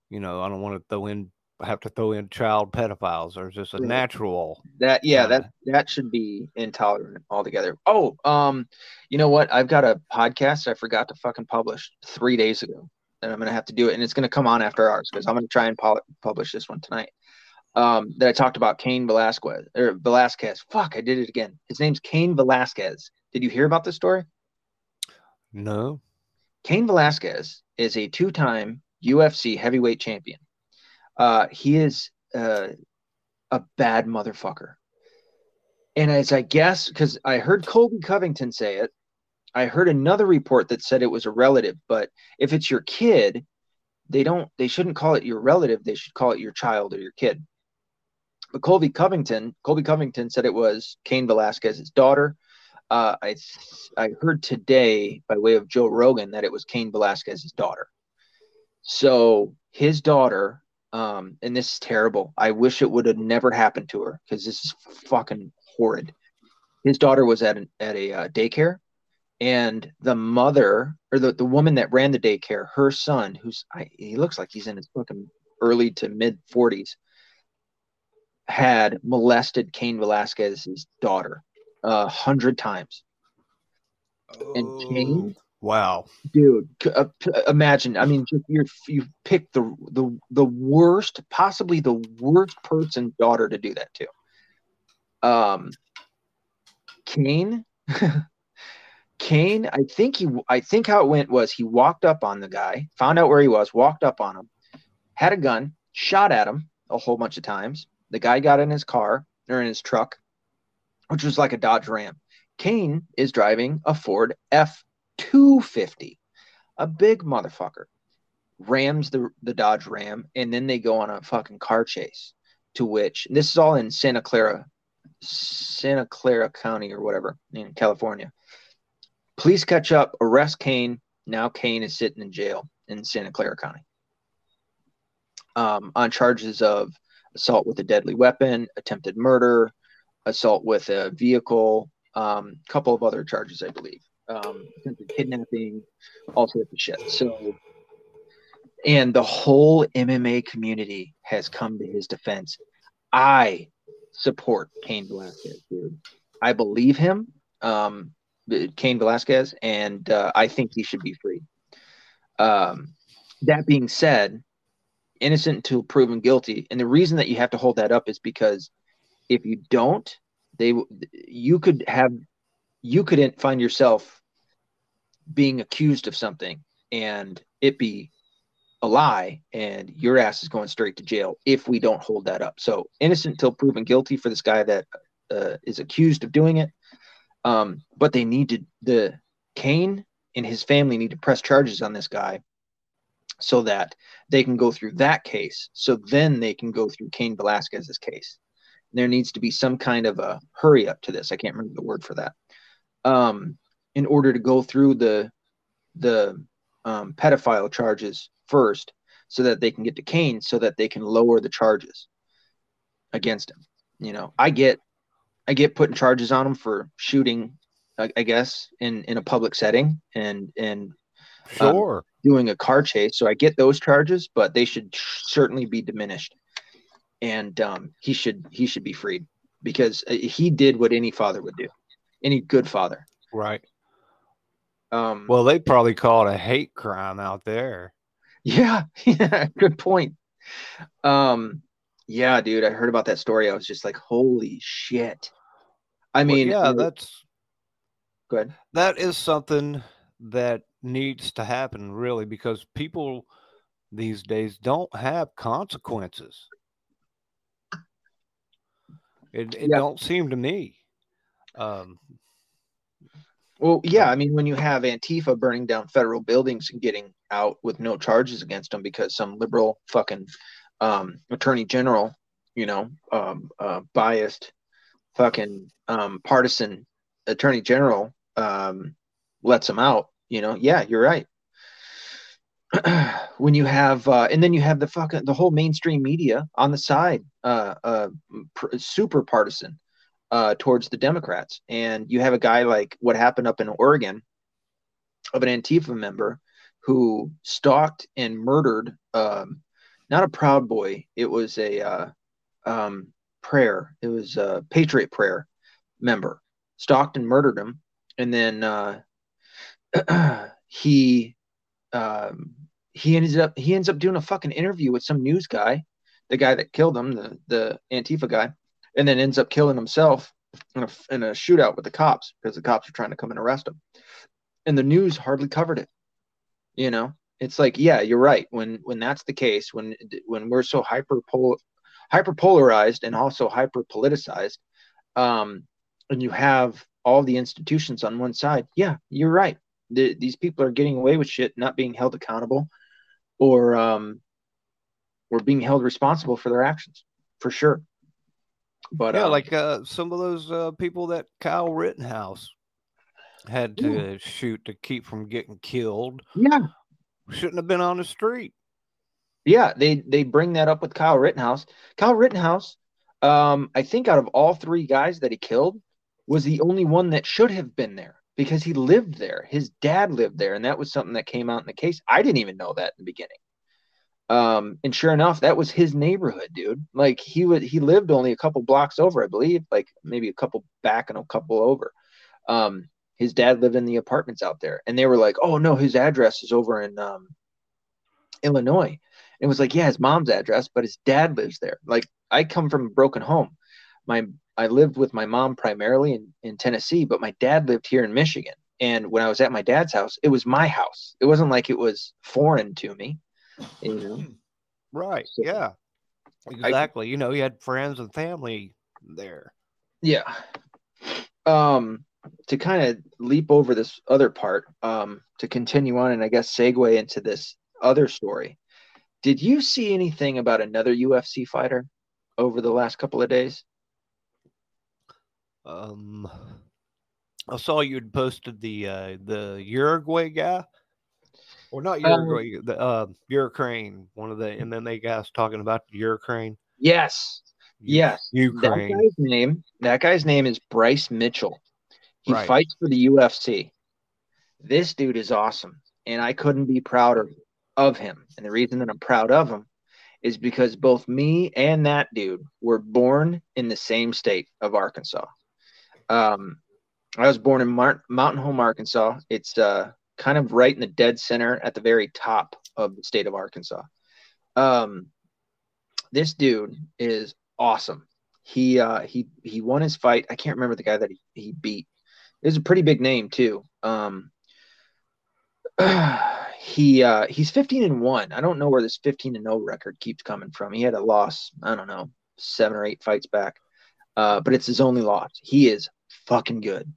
you know, I don't want to throw in, have to throw in child pedophiles or just a natural. That yeah, kinda- that that should be intolerant altogether. Oh, um, you know what? I've got a podcast I forgot to fucking publish three days ago, and I'm gonna have to do it, and it's gonna come on after ours because I'm gonna try and pol- publish this one tonight. Um, that I talked about Cain Velasquez or Velasquez. Fuck, I did it again. His name's Cain Velasquez. Did you hear about this story? No. Cain Velasquez is a two-time UFC heavyweight champion. Uh, he is uh, a bad motherfucker. And as I guess, because I heard Colby Covington say it, I heard another report that said it was a relative. But if it's your kid, they don't. They shouldn't call it your relative. They should call it your child or your kid. But Colby Covington, Colby Covington said it was Cain Velasquez's daughter. Uh, I I heard today by way of Joe Rogan that it was Cain Velasquez's daughter. So his daughter, um, and this is terrible. I wish it would have never happened to her because this is fucking horrid. His daughter was at an, at a uh, daycare, and the mother or the, the woman that ran the daycare, her son, who's I, he looks like he's in his fucking early to mid forties, had molested Cain Velasquez's daughter a hundred times. And Cain, Wow. dude, uh, p- imagine. I mean, you're you picked the the the worst, possibly the worst person daughter to do that to. Um, Cain, Cain. I think he. I think how it went was he walked up on the guy, found out where he was, walked up on him, had a gun, shot at him a whole bunch of times. The guy got in his car or in his truck, which was like a Dodge Ram. Cain is driving a Ford F 250, a big motherfucker, rams the, the Dodge Ram, and then they go on a fucking car chase. To which this is all in Santa Clara, Santa Clara County or whatever in California. Police catch up, arrest Cain. Now Cain is sitting in jail in Santa Clara County um, on charges of assault with a deadly weapon, attempted murder, assault with a vehicle, a um, couple of other charges, I believe um, kidnapping, all sorts of shit. So, and the whole MMA community has come to his defense. I support Cain Velasquez, dude. I believe him, um, Cain Velasquez, and uh, I think he should be free. Um, that being said, innocent until proven guilty, and the reason that you have to hold that up is because if you don't, they you could have you couldn't find yourself being accused of something and it be a lie and your ass is going straight to jail if we don't hold that up. So innocent until proven guilty for this guy that uh, is accused of doing it. Um, but they need to the cain and his family need to press charges on this guy so that they can go through that case so then they can go through Cain Velasquez's case. There needs to be some kind of a hurry up to this. I can't remember the word for that. Um, in order to go through the the um, pedophile charges first, so that they can get to Cain, so that they can lower the charges against him. You know, I get I get putting charges on him for shooting, I, I guess, in in a public setting and and Um, Sure. doing a car chase. So I get those charges, but they should certainly be diminished. And um, he should he should be freed because uh, he did what any father would do, any good father. right. Um, Well, they probably call it a hate crime out there. yeah, yeah, good point. Um, yeah, dude, I heard about that story. I was just like, holy shit. I Well, mean, yeah, uh, that's good. that is something that needs to happen really because people these days don't have consequences. It, it Yeah. don't seem to me. Um, Well, yeah, I mean, when you have Antifa burning down federal buildings and getting out with no charges against them because some liberal fucking um, attorney general, you know, um, uh, biased, fucking um, partisan attorney general um, lets them out, you know, yeah, you're right. when you have, uh, and then you have the fucking the whole mainstream media on the side, uh, uh, pr- super partisan uh, towards the Democrats. And you have a guy like what happened up in Oregon of an Antifa member who stalked and murdered um, not a Proud Boy, it was a uh, um, prayer, it was a Patriot Prayer member, stalked and murdered him. And then uh, he um, he ended up he ends up doing a fucking interview with some news guy, the guy that killed him, the the Antifa guy, and then ends up killing himself in a, in a shootout with the cops because the cops are trying to come and arrest him. And the news hardly covered it. You know, it's like, yeah, you're right. When when that's the case, when when we're so hyper hyper polarized and also hyper politicized, um, and you have all the institutions on one side, yeah, you're right. The, these people are getting away with shit, not being held accountable, or um, or being held responsible for their actions, for sure. But yeah, um, like uh, some of those uh, people that Kyle Rittenhouse had to shoot to keep from getting killed yeah, shouldn't have been on the street. Yeah, they they bring that up with Kyle Rittenhouse. Kyle Rittenhouse, um, I think out of all three guys that he killed, was the only one that should have been there because he lived there. His dad lived there, and that was something that came out in the case. I didn't even know that in the beginning. Um, and sure enough, that was his neighborhood, dude. Like he would he lived only a couple blocks over, I believe, like maybe a couple back and a couple over. Um, his dad lived in the apartments out there, and they were like, "Oh no, his address is over in um, Illinois." it was like, yeah, his mom's address, but his dad lives there. Like I come from a broken home. My I lived with my mom primarily in, in Tennessee, but my dad lived here in Michigan. And when I was at my dad's house, it was my house. It wasn't like it was foreign to me. You know? Right. So- yeah. Exactly. you know, you had friends and family there. Yeah. Um, to kind of leap over this other part, um, to continue on and I guess segue into this other story. Did you see anything about another UFC fighter over the last couple of days? Um, I saw you had posted the uh, the Uruguay guy, or not Um, Uruguay, the uh, Ukraine, one of the MMA guys talking about Ukraine. Yes. Yes. Ukraine. That guy's name, that guy's name is Bryce Mitchell. He Right. fights for the UFC. This dude is awesome, and I couldn't be prouder of him. And the reason that I'm proud of him is because both me and that dude were born in the same state of Arkansas. Um, I was born in Mar- Mountain Home, Arkansas. It's uh, kind of right in the dead center at the very top of the state of Arkansas. Um, this dude is awesome. He uh, he he won his fight. I can't remember the guy that he, he beat. It was a pretty big name too. Um, he uh, he's 15 and one. I don't know where this 15 and 0 record keeps coming from. He had a loss. I don't know, seven or eight fights back, uh, but it's his only loss. He is fucking good,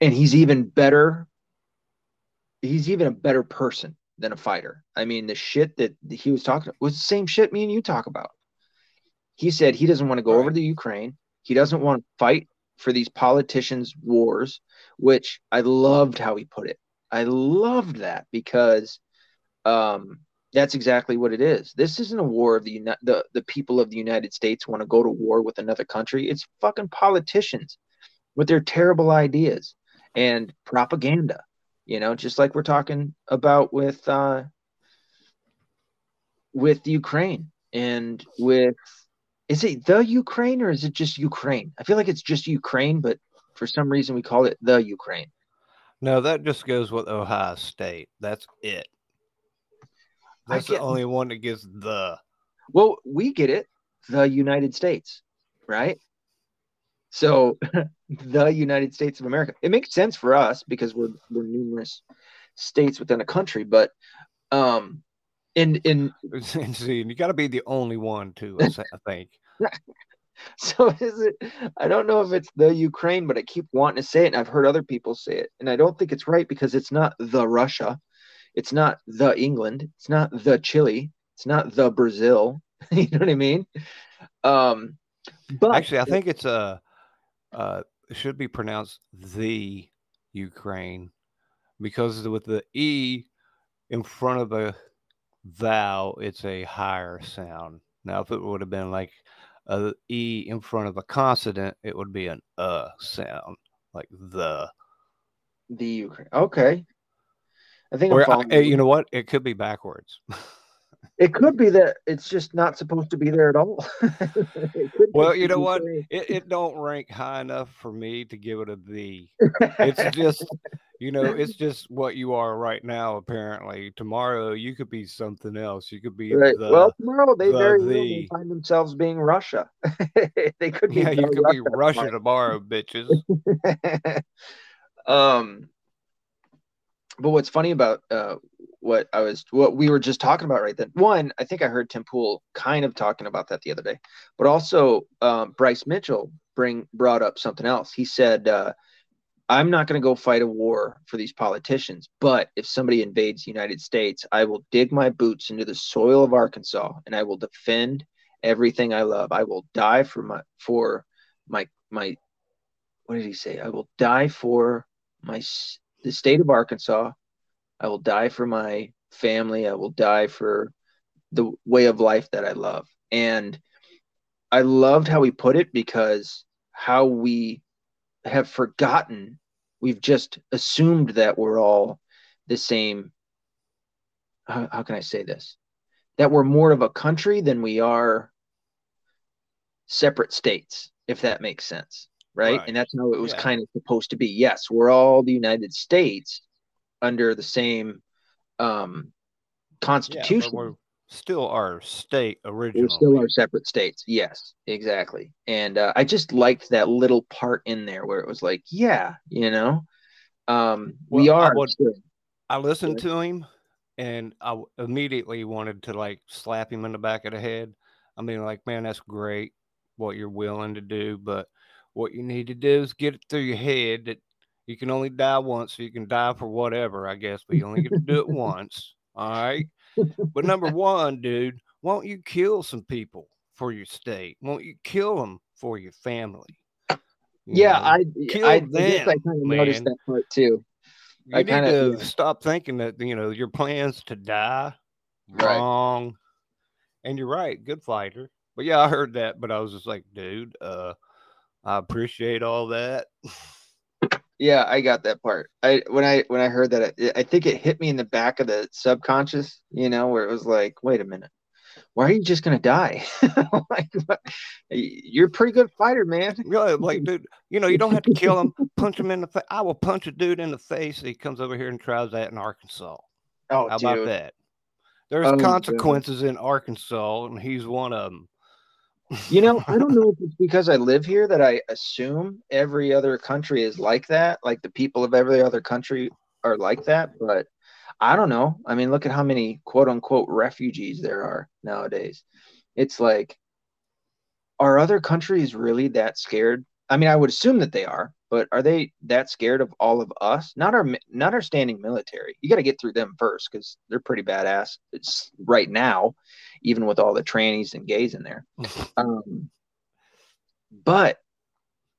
and he's even better. He's even a better person than a fighter. I mean, the shit that he was talking about was the same shit me and you talk about. He said he doesn't want to go over Right. to Ukraine. He doesn't want to fight for these politicians' wars, which I loved how he put it. I loved that because um, that's exactly what it is. This isn't a war of the the the people of the United States want to go to war with another country. It's fucking politicians with their terrible ideas and propaganda. You know, just like we're talking about with uh, with Ukraine and with is it the Ukraine or is it just Ukraine? I feel like it's just Ukraine, but for some reason we call it the Ukraine. No, that just goes with Ohio State. That's it. That's the only one that gets the. Well, we get it, the United States, right? So the United States of America. It makes sense for us because we're we're numerous states within a country, but um in in See, you got to be the only one too. I I think. so is it? I don't know if it's the Ukraine, but I keep wanting to say it, and I've heard other people say it, and I don't think it's right because it's not the Russia, it's not the England, it's not the Chile, it's not the Brazil. you know what I mean? Um, but Actually, I think it's a uh, it should be pronounced the Ukraine because with the e in front of the vowel, it's a higher sound. Now, if it would have been like a e in front of a consonant, it would be an uh sound, like the. the Ukraine. Okay. I think Or I, eh, you. you know what? It could be backwards. It could be that it's just not supposed to be there at all. Well, you know what? It, it don't rank high enough for me to give it a the. It's just, you know, it's just what you are right now. Apparently, tomorrow you could be something else. You could be Right. the. well, tomorrow they the- very well find themselves being Russia. they could be. yeah, you the could be Russia Russia tomorrow, bitches. um but what's funny about uh what I was what we were just talking about right then. One, I think I heard Tim Pool kind of talking about that the other day, but also um, Bryce Mitchell bring brought up something else. He said, uh, "I'm not going to go fight a war for these politicians, but if somebody invades the United States, I will dig my boots into the soil of Arkansas and I will defend everything I love. I will die for my for my my what did he say? I will die for my the state of Arkansas. I will die for my family. I will die for the way of life that I love. And I loved how he put it because how we have forgotten, we've just assumed that we're all the same. How, how can I say this? That we're more of a country than we are separate states, if that makes sense. Right. Right. And that's how it was Yeah. kind of supposed to be. Yes, we're all the United States under the same um, Yeah, constitution. we're still our state we originally. still our separate states. Yes, exactly. And uh, I just liked that little part in there where it was like, yeah, you know, um, we Well, I are. would- still- I listened to him and I immediately wanted to like slap him in the back of the head. I mean, like, man, that's great what you're willing to do, but what you need to do is get it through your head that you can only die once, so you can die for whatever, I guess, but you only get to do it once. All right. But number one, dude, won't you kill some people for your state? Won't you kill them for your family? You yeah, know? I, kill I, I guess I kind of noticed that part too. You I need kinda- to yeah. stop thinking that you know your plans to die Right. wrong. And you're right, good fighter. But yeah, I heard that, but I was just like, dude, uh, I appreciate all that. Yeah, I got that part. I when I when I heard that, I, I think it hit me in the back of the subconscious, you know, where it was like, wait a minute, why are you just gonna die? like, you're a pretty good fighter, man. Yeah, like, dude, you know, you don't have to kill him. Punch him in the face. I will punch a dude in the face. He comes over here and tries that in Arkansas. Oh, How dude. about that? There's Oh, consequences in Arkansas, and he's one of them. You know, I don't know if it's because I live here that I assume every other country is like that. Like the people of every other country are like that, but I don't know. I mean, look at how many quote unquote refugees there are nowadays. It's like, are other countries really that scared? I mean, I would assume that they are, but are they that scared of all of us? Not our, not our standing military. You got to get through them first because they're pretty badass. It's right now, even with all the trannies and gays in there. Um, but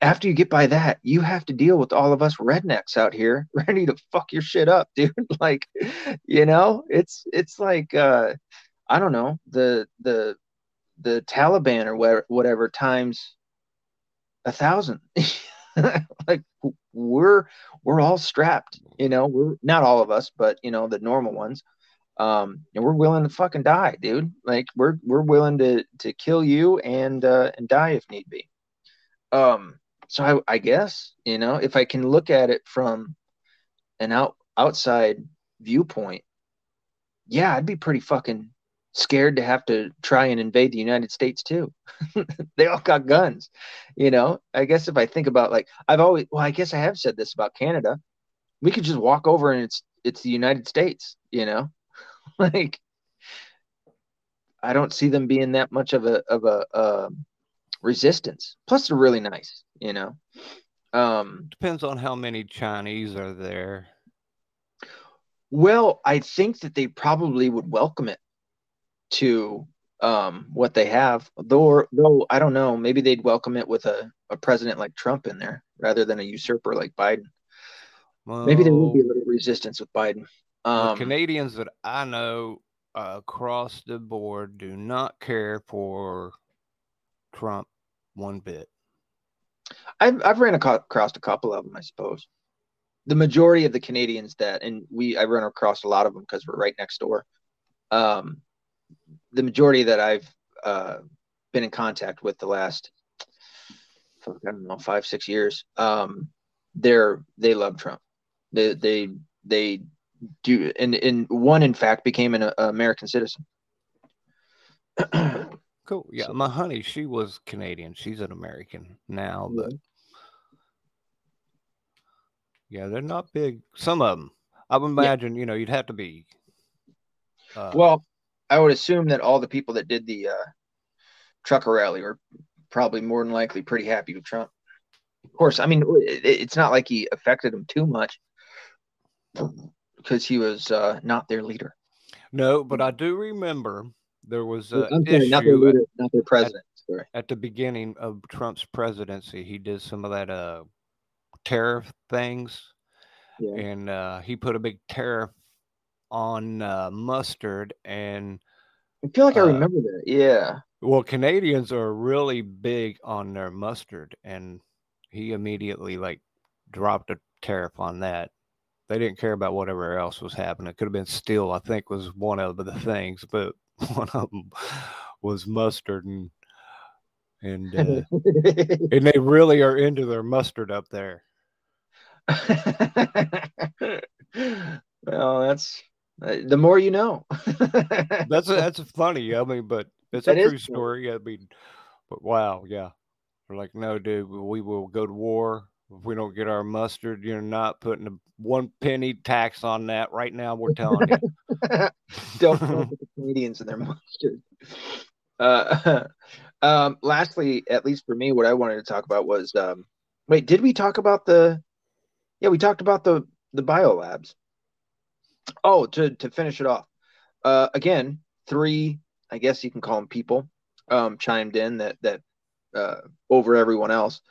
after you get by that, you have to deal with all of us rednecks out here ready to fuck your shit up, dude. like, you know, it's it's like uh I don't know, the the the Taliban or whatever, whatever times a thousand. like we're we're all strapped, you know, we're not all of us, but you know, the normal ones. Um, and we're willing to fucking die, dude. Like we're we're willing to to kill you and uh and die if need be. Um, so I, I guess, you know, if I can look at it from an out outside viewpoint, yeah, I'd be pretty fucking scared to have to try and invade the United States too. they all got guns, you know. I guess if I think about like I've always well, I guess I have said this about Canada. We could just walk over and it's it's the United States, you know. like I don't see them being that much of a of a um resistance. Plus, they're really nice, you know. Um, Depends on how many Chinese are there. well, I think that they probably would welcome it to um, what they have. Though, though I don't know, maybe they'd welcome it with a, a president like Trump in there rather than a usurper like Biden. Maybe there would be a little resistance with Biden. The Um, Canadians that I know uh, across the board do not care for Trump one bit. I've I've ran across a couple of them, I suppose. The majority of the Canadians that, and we I run across a lot of them because we're right next door. Um, the majority that I've uh, been in contact with the last, I don't know, five six years, um, they're they love Trump. They they they do, and and one in fact became an uh, American citizen. Cool. Yeah, So- my honey, she was Canadian. She's an American now, but yeah, they're not big. Some of them, I would imagine, you know, you'd have to be. Uh, Well, I would assume that all the people that did the uh, trucker rally were probably more than likely pretty happy with Trump. Of course, I mean it, it's not like he affected them too much because he was uh, not their leader. no, but I do remember there was I'm an sorry, not their issue leader, not their president. Sorry. at the beginning of Trump's presidency. He did some of that uh, tariff things. Yeah. and uh, he put a big tariff on uh, mustard. And I feel like I uh, remember that. Yeah. well, Canadians are really big on their mustard, and he immediately like dropped a tariff on that. They didn't care about whatever else was happening. It could have been steel, I think, was one of the things, but one of them was mustard, and and uh, and they really are into their mustard up there. well, that's uh, the more you know. That's that's funny. I mean, but it's That a true story. I mean, but wow, yeah. They're like, no, dude, we will go to war if we don't get our mustard. You're not putting a one penny tax on that right now. We're telling you. Don't with the Canadians and their mustard. Uh, um, lastly, at least for me, what I wanted to talk about was um, wait, did we talk about the? Yeah, we talked about the the biolabs. Oh, to to finish it off, uh, again, three, I guess you can call them people, um, chimed in that that uh, over everyone else.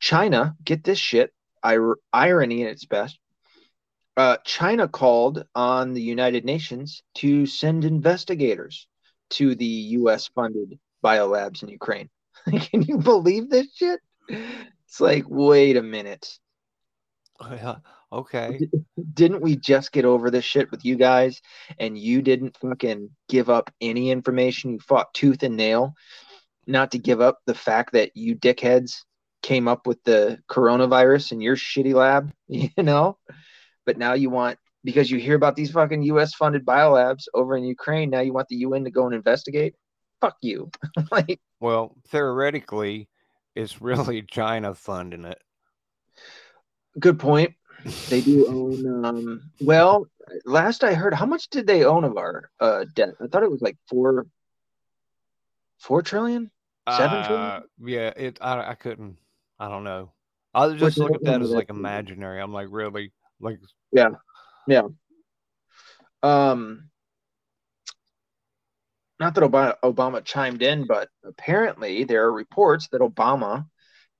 China, get this shit, ir- irony at its best. Uh, China called on the United Nations to send investigators to the U.S. funded biolabs in Ukraine. Can you believe this shit? It's like, wait a minute. Oh, Yeah, okay. Didn't we just get over this shit with you guys and you didn't fucking give up any information? You fought tooth and nail not to give up the fact that you dickheads came up with the coronavirus in your shitty lab, you know? But now you want because you hear about these fucking US funded biolabs over in Ukraine, now you want the UN to go and investigate? Fuck you. like Well, theoretically, it's really China funding it. good point. They do own um well, last I heard, how much did they own of our uh debt? I thought it was like four four trillion? Seven trillion? Uh, yeah, it. I, I couldn't. I don't know. I just look at that as like imaginary. I'm like, really? Like, yeah, yeah. Um, not that Obama, Obama chimed in, but apparently there are reports that Obama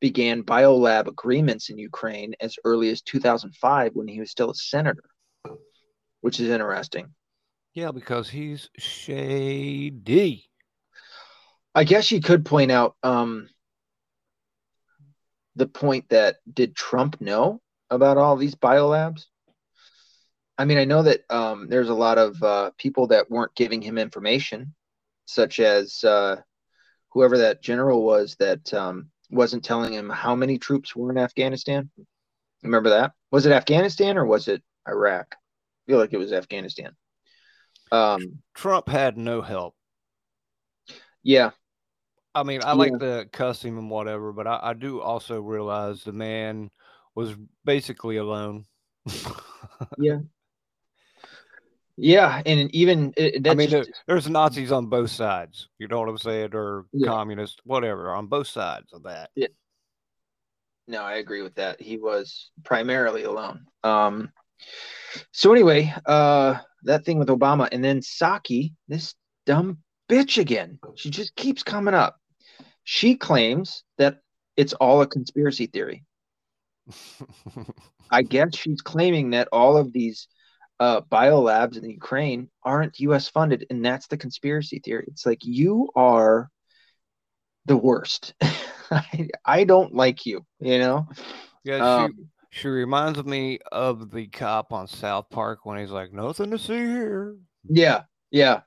began biolab agreements in Ukraine as early as 2005 when he was still a senator, which is interesting. yeah, because he's shady. I guess you could point out um, the point that did Trump know about all these biolabs? I mean, I know that um, there's a lot of uh, people that weren't giving him information, such as uh, whoever that general was that um, wasn't telling him how many troops were in Afghanistan. Remember that? Was it Afghanistan or was it Iraq? I feel like it was Afghanistan. Um, Trump had no help. yeah, I mean, I like to cuss him and whatever, but I, I do also realize the man was basically alone. Yeah, Yeah, and even it, I mean, just- there's Nazis on both sides. You know what I'm saying, or Yeah. communists, whatever, on both sides of that. Yeah. No, I agree with that. He was primarily alone. Um, so anyway, uh, that thing with Obama, and then Psaki, this dumb bitch again. She just keeps coming up. She claims that it's all a conspiracy theory. I guess she's claiming that all of these uh, biolabs in the Ukraine aren't U.S. funded, and that's the conspiracy theory. It's like you are the worst. I, I don't like you. You know. yeah, Um, she she reminds me of the cop on South Park when he's like, "Nothing to see here." Yeah, yeah.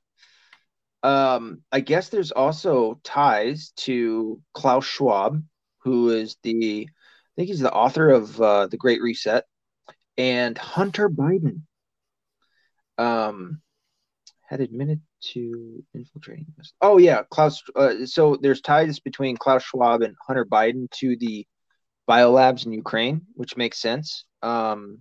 Um, I guess there's also ties to Klaus Schwab, who is the, I think he's the author of uh, The Great Reset, and Hunter Biden. Um, had admitted to infiltrating. this- Oh yeah, Klaus. Uh, so there's ties between Klaus Schwab and Hunter Biden to the biolabs in Ukraine, which makes sense. Um,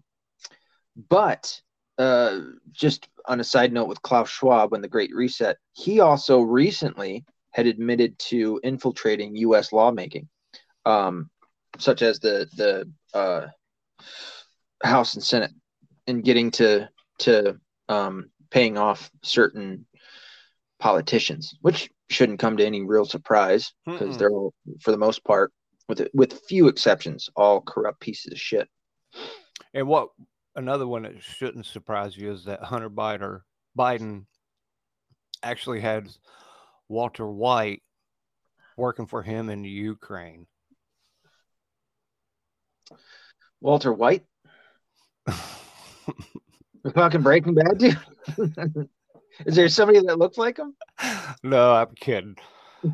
but uh, just on a side note with Klaus Schwab when the Great Reset, he also recently had admitted to infiltrating U.S. lawmaking, um, such as the the uh, House and Senate, and getting to to um, paying off certain politicians, which shouldn't come to any real surprise because they're all, for the most part, with with few exceptions, all corrupt pieces of shit. And what another one that shouldn't surprise you is that Hunter Biden Biden actually had Walter White working for him in Ukraine. Walter White, the fucking Breaking Bad dude. Is there somebody that looks like him? no, I'm kidding.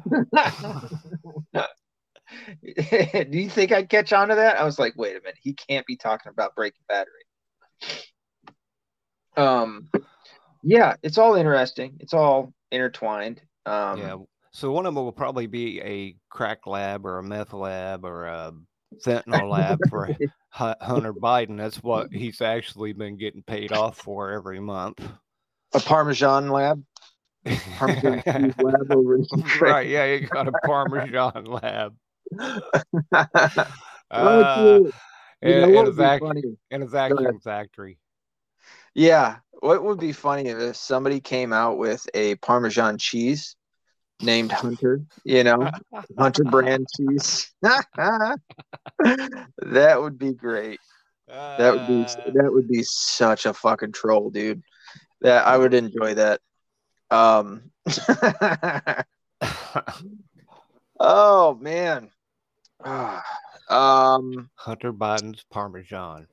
Do you think I'd catch on to that? I was like, wait a minute, he can't be talking about Breaking Bad right. Um, yeah, it's all interesting. It's all intertwined. Um, yeah. So one of them will probably be a crack lab or a meth lab or a fentanyl lab for Hunter Biden. That's what he's actually been getting paid off for every month. a Parmesan lab. Parmesan lab over right. Yeah, you got a Parmesan lab. Uh, dude. You know and, a vac- and a vacuum factory. Yeah, what would be funny if somebody came out with a Parmesan cheese named Hunter, you know, Hunter brand cheese. that would be great. That would be Uh, that would be such a fucking troll, dude. That I would enjoy that. Um Oh man. Ah, um Hunter Biden's Parmesan.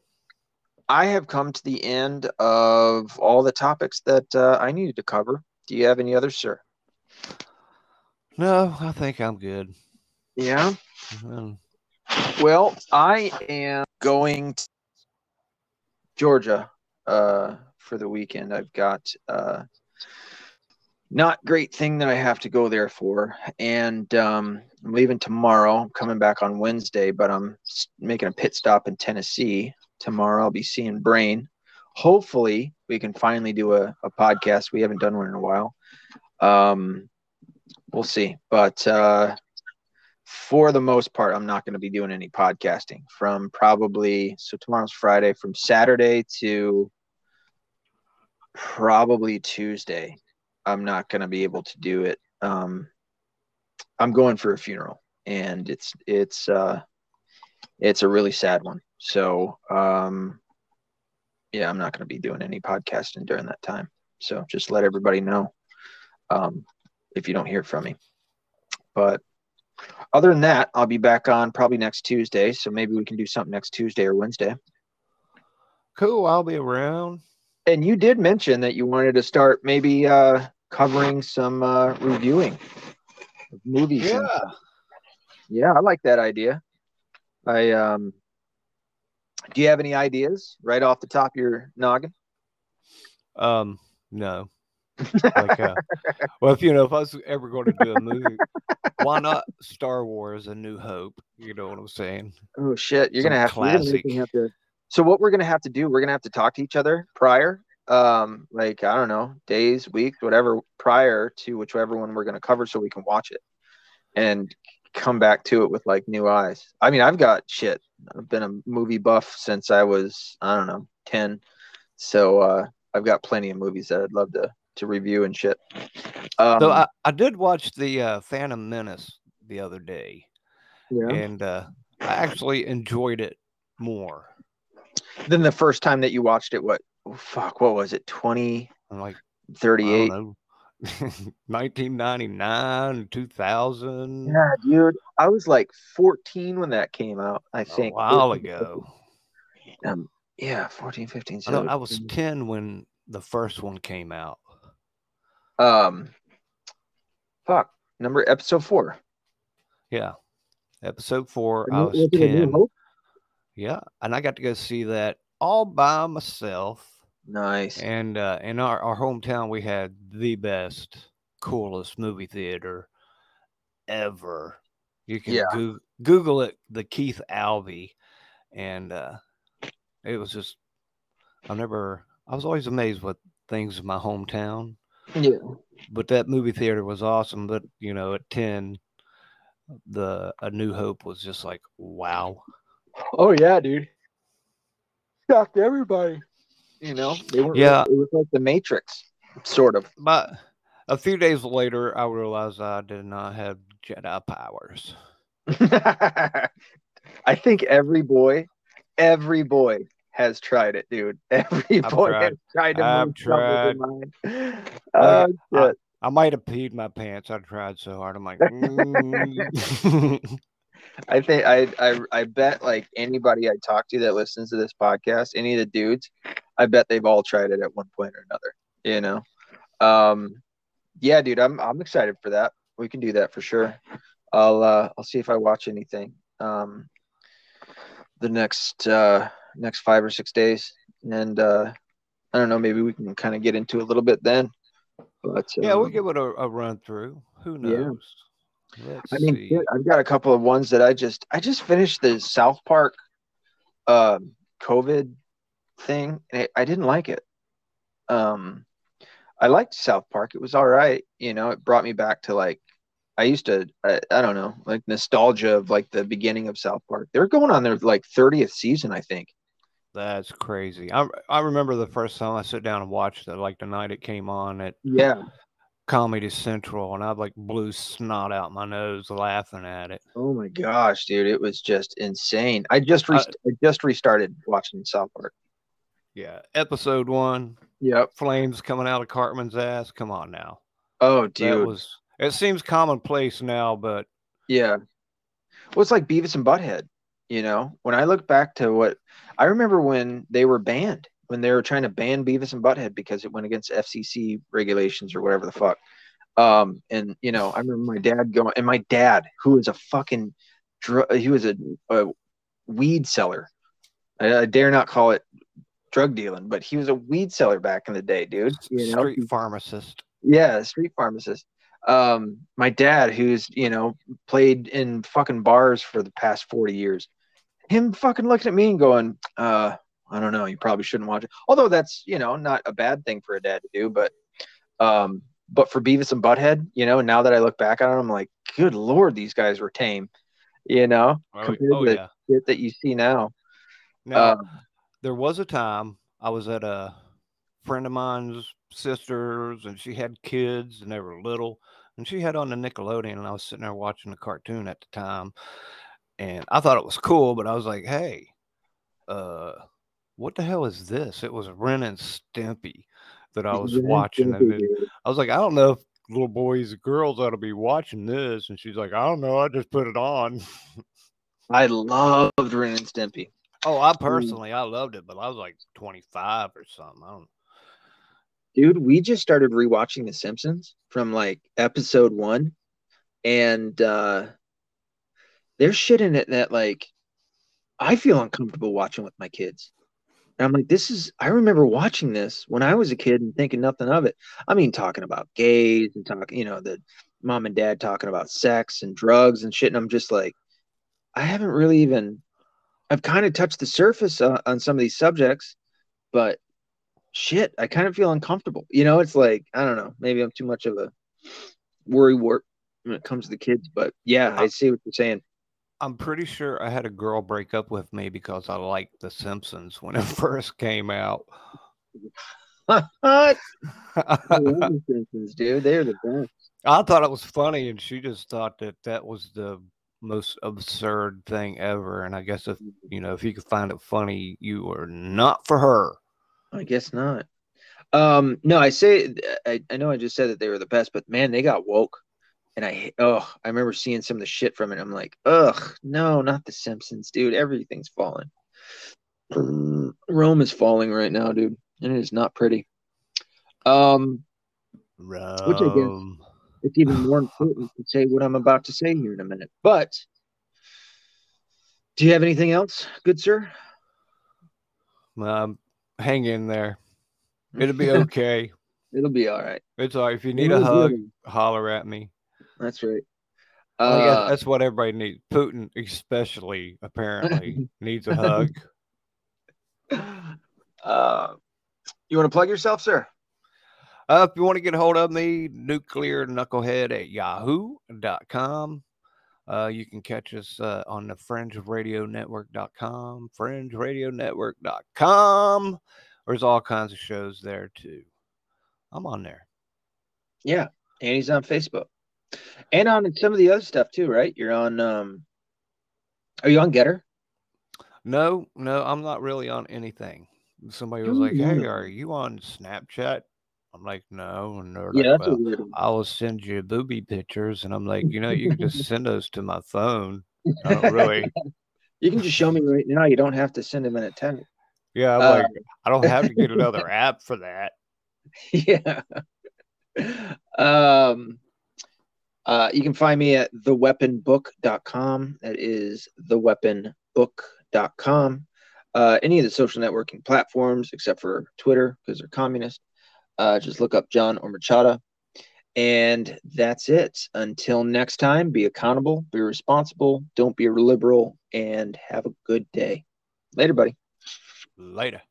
I have come to the end of all the topics that uh, I needed to cover. Do you have any others, sir? No, I think I'm good. Yeah. Um, Well, I am going to Georgia uh, for the weekend. I've got uh, not great thing that I have to go there for, and um, I'm leaving tomorrow. I'm coming back on Wednesday, but I'm making a pit stop in Tennessee tomorrow. I'll be seeing Brain. Hopefully, we can finally do a, a podcast. We haven't done one in a while. Um, we'll see, but. Uh, for the most part, I'm not going to be doing any podcasting from probably so tomorrow's Friday from Saturday to probably Tuesday. I'm not going to be able to do it. Um, I'm going for a funeral, and it's it's uh, it's a really sad one. So um, yeah, I'm not going to be doing any podcasting during that time. So just let everybody know um, if you don't hear from me. But other than that, I'll be back on probably next Tuesday. So maybe we can do something next Tuesday or Wednesday. cool. I'll be around. And you did mention that you wanted to start maybe uh, covering some uh, reviewing of movies. Yeah. yeah, I like that idea. I um, do you have any ideas right off the top of your noggin? Um, no. like, uh, well, if you know, if I was ever going to do a movie, why not Star Wars: A New Hope? You know what I'm saying? Oh shit, you're Some gonna have, you're gonna classic. have to. So what we're gonna have to do, we're gonna have to talk to each other prior um, like I don't know, days, weeks, whatever, prior to whichever one we're going to cover, so we can watch it and come back to it with like new eyes. I mean, I've got shit. I've been a movie buff since I was I don't know ten, so uh, I've got plenty of movies that I'd love to to review and shit. Um, so I, I did watch the uh, Phantom Menace the other day, yeah. and uh, I actually enjoyed it more. Then the first time that you watched it, what? Oh, fuck, what was it? 20, I'm like 38? 1999, 2000. Yeah, dude. I was like 14 when that came out, I think. A while ago. Um, yeah, 14, 15. I, I was 10 when the first one came out. Um, fuck, number episode four. Yeah. Episode four, I was was it A New 10. Yeah. And I got to go see that all by myself. Nice. And uh, in our, our hometown, we had the best, coolest movie theater ever. You can Yeah. Goo- Google it, the Keith Albee, and uh, it was just. I've never. I was always amazed with things in my hometown, Yeah. but that movie theater was awesome. But you know, at ten, the A New Hope was just like wow. Oh yeah, dude. Shocked everybody. You know, they were Yeah. it was like the Matrix, sort of. But a few days later, I realized I did not have Jedi powers. I think every boy, every boy has tried it, dude. Every I've boy tried. has tried to I've move something tried. in mind. Uh, Oh, shit. I might have peed my pants. I tried so hard. I'm like, mm. I think I, I I bet like anybody I talk to that listens to this podcast, any of the dudes, I bet they've all tried it at one point or another. You know, um, yeah, dude, I'm I'm excited for that. We can do that for sure. I'll uh, I'll see if I watch anything um, the next uh, next five or six days, and uh, I don't know, maybe we can kind of get into a little bit then. But yeah, we'll um, give it a, a run through. Who Yeah. Let's I mean, see. I've got a couple of ones that I just I just finished the South Park um COVID thing and it, I didn't like it. Um I liked South Park. It was all right, you know, it brought me back to like I used to I, I don't know, like nostalgia of like the beginning of South Park. They're going on their like 30th season, I think. That's crazy. I I remember the first time I sat down and watched it, like the night it came on at Yeah. Comedy Central, and I like blew snot out my nose laughing at it. Oh my gosh, dude, it was just insane. I just Uh, I just restarted watching South Park. Yeah, episode one, Yep. flames coming out of Cartman's ass. Come on now, Oh, that dude. was. It seems commonplace now, but Yeah. Well, it's like Beavis and Butthead, you know? When I look back to what I remember when they were banned, when they were trying to ban Beavis and Butthead because it went against FCC regulations or whatever the fuck. Um, and you know, I remember my dad going, and my dad, who was a fucking, dr- he was a, a weed seller. I, I dare not call it drug dealing, but he was a weed seller back in the day, dude. You know, street pharmacist. yeah, street pharmacist. Um, my dad, who's you know played in fucking bars for the past forty years, him fucking looking at me and going, uh, I don't know, you probably shouldn't watch it. Although that's you know not a bad thing for a dad to do, but um, but for Beavis and Butthead, you know, now that I look back on it, I'm like, good lord, these guys were tame, you know, Oh, compared oh, to the yeah. shit that you see now. Now Um, there was a time I was at a friend of mine's sisters, and she had kids, and they were little, and she had on the Nickelodeon, and I was sitting there watching the cartoon at the time, and I thought it was cool, but I was like, hey, uh, what the hell is this? It was Ren and Stimpy that I was Ren watching, and. I was like, I don't know if little boys and girls ought to be watching this, and she's like, I don't know, I just put it on. I loved Ren and Stimpy. Oh, I personally, I loved it, but I was like 25 or something. I don't. dude we just started rewatching the simpsons from like episode one and uh there's shit in it that like i feel uncomfortable watching with my kids and i'm like this is i remember watching this when i was a kid and thinking nothing of it i mean talking about gays and talking you know the mom and dad talking about sex and drugs and shit and i'm just like i haven't really even i've kind of touched the surface uh, on some of these subjects but shit, I kind of feel uncomfortable. You know, it's like I don't know, maybe I'm too much of a worry wart when it comes to the kids, but yeah, I see what you're saying. I'm pretty sure I had a girl break up with me because I liked The Simpsons when it first came out. what? I the Simpsons, dude. They're the best. I thought it was funny, and she just thought that that was the most absurd thing ever. And I guess if you know if you could find it funny, you are not for her. I guess not. Um, no, I say I, I know I just said that they were the best, but man, they got woke. And I oh, I remember seeing some of the shit from it. I'm like, ugh, no, not the Simpsons, dude. Everything's falling. Rome is falling right now, dude, and it is not pretty. Um, Rome. which I guess it's even more important to say what I'm about to say here in a minute. But do you have anything else, good sir? Um, hang in there. It'll be okay. It'll be all right. It's all right. If you need a hug, holler at me. That's right. Uh, that's what everybody needs. Putin, especially, apparently, needs a hug. Uh, you want to plug yourself, sir? Uh, if you want to get a hold of me, nuclear knucklehead at yahoo.com. Uh, you can catch us uh, on the fringeradionetwork.com, fringeradionetwork.com. There's all kinds of shows there too. I'm on there. Yeah, and he's on Facebook, and on some of the other stuff too, right? You're on. um Are you on Gettr? No, no, I'm not really on anything. Somebody was like, "Hey, are you on Snapchat?" I'm like, no. And they're Yeah, like, well. I will send you booby pictures. And I'm like, you know, you can just send those to my phone. I don't really. You can just show me right now. You don't have to send them in a text. Yeah, I'm Uh, like, I don't have to get another app for that. yeah. Um, uh, you can find me at theweaponbook.com. That is theweaponbook.com. Uh, any of the social networking platforms except for Twitter because they're communist. Uh, just look up John or Machada. And that's it. Until next time, be accountable, be responsible, don't be a liberal, and have a good day. Later, buddy. Later.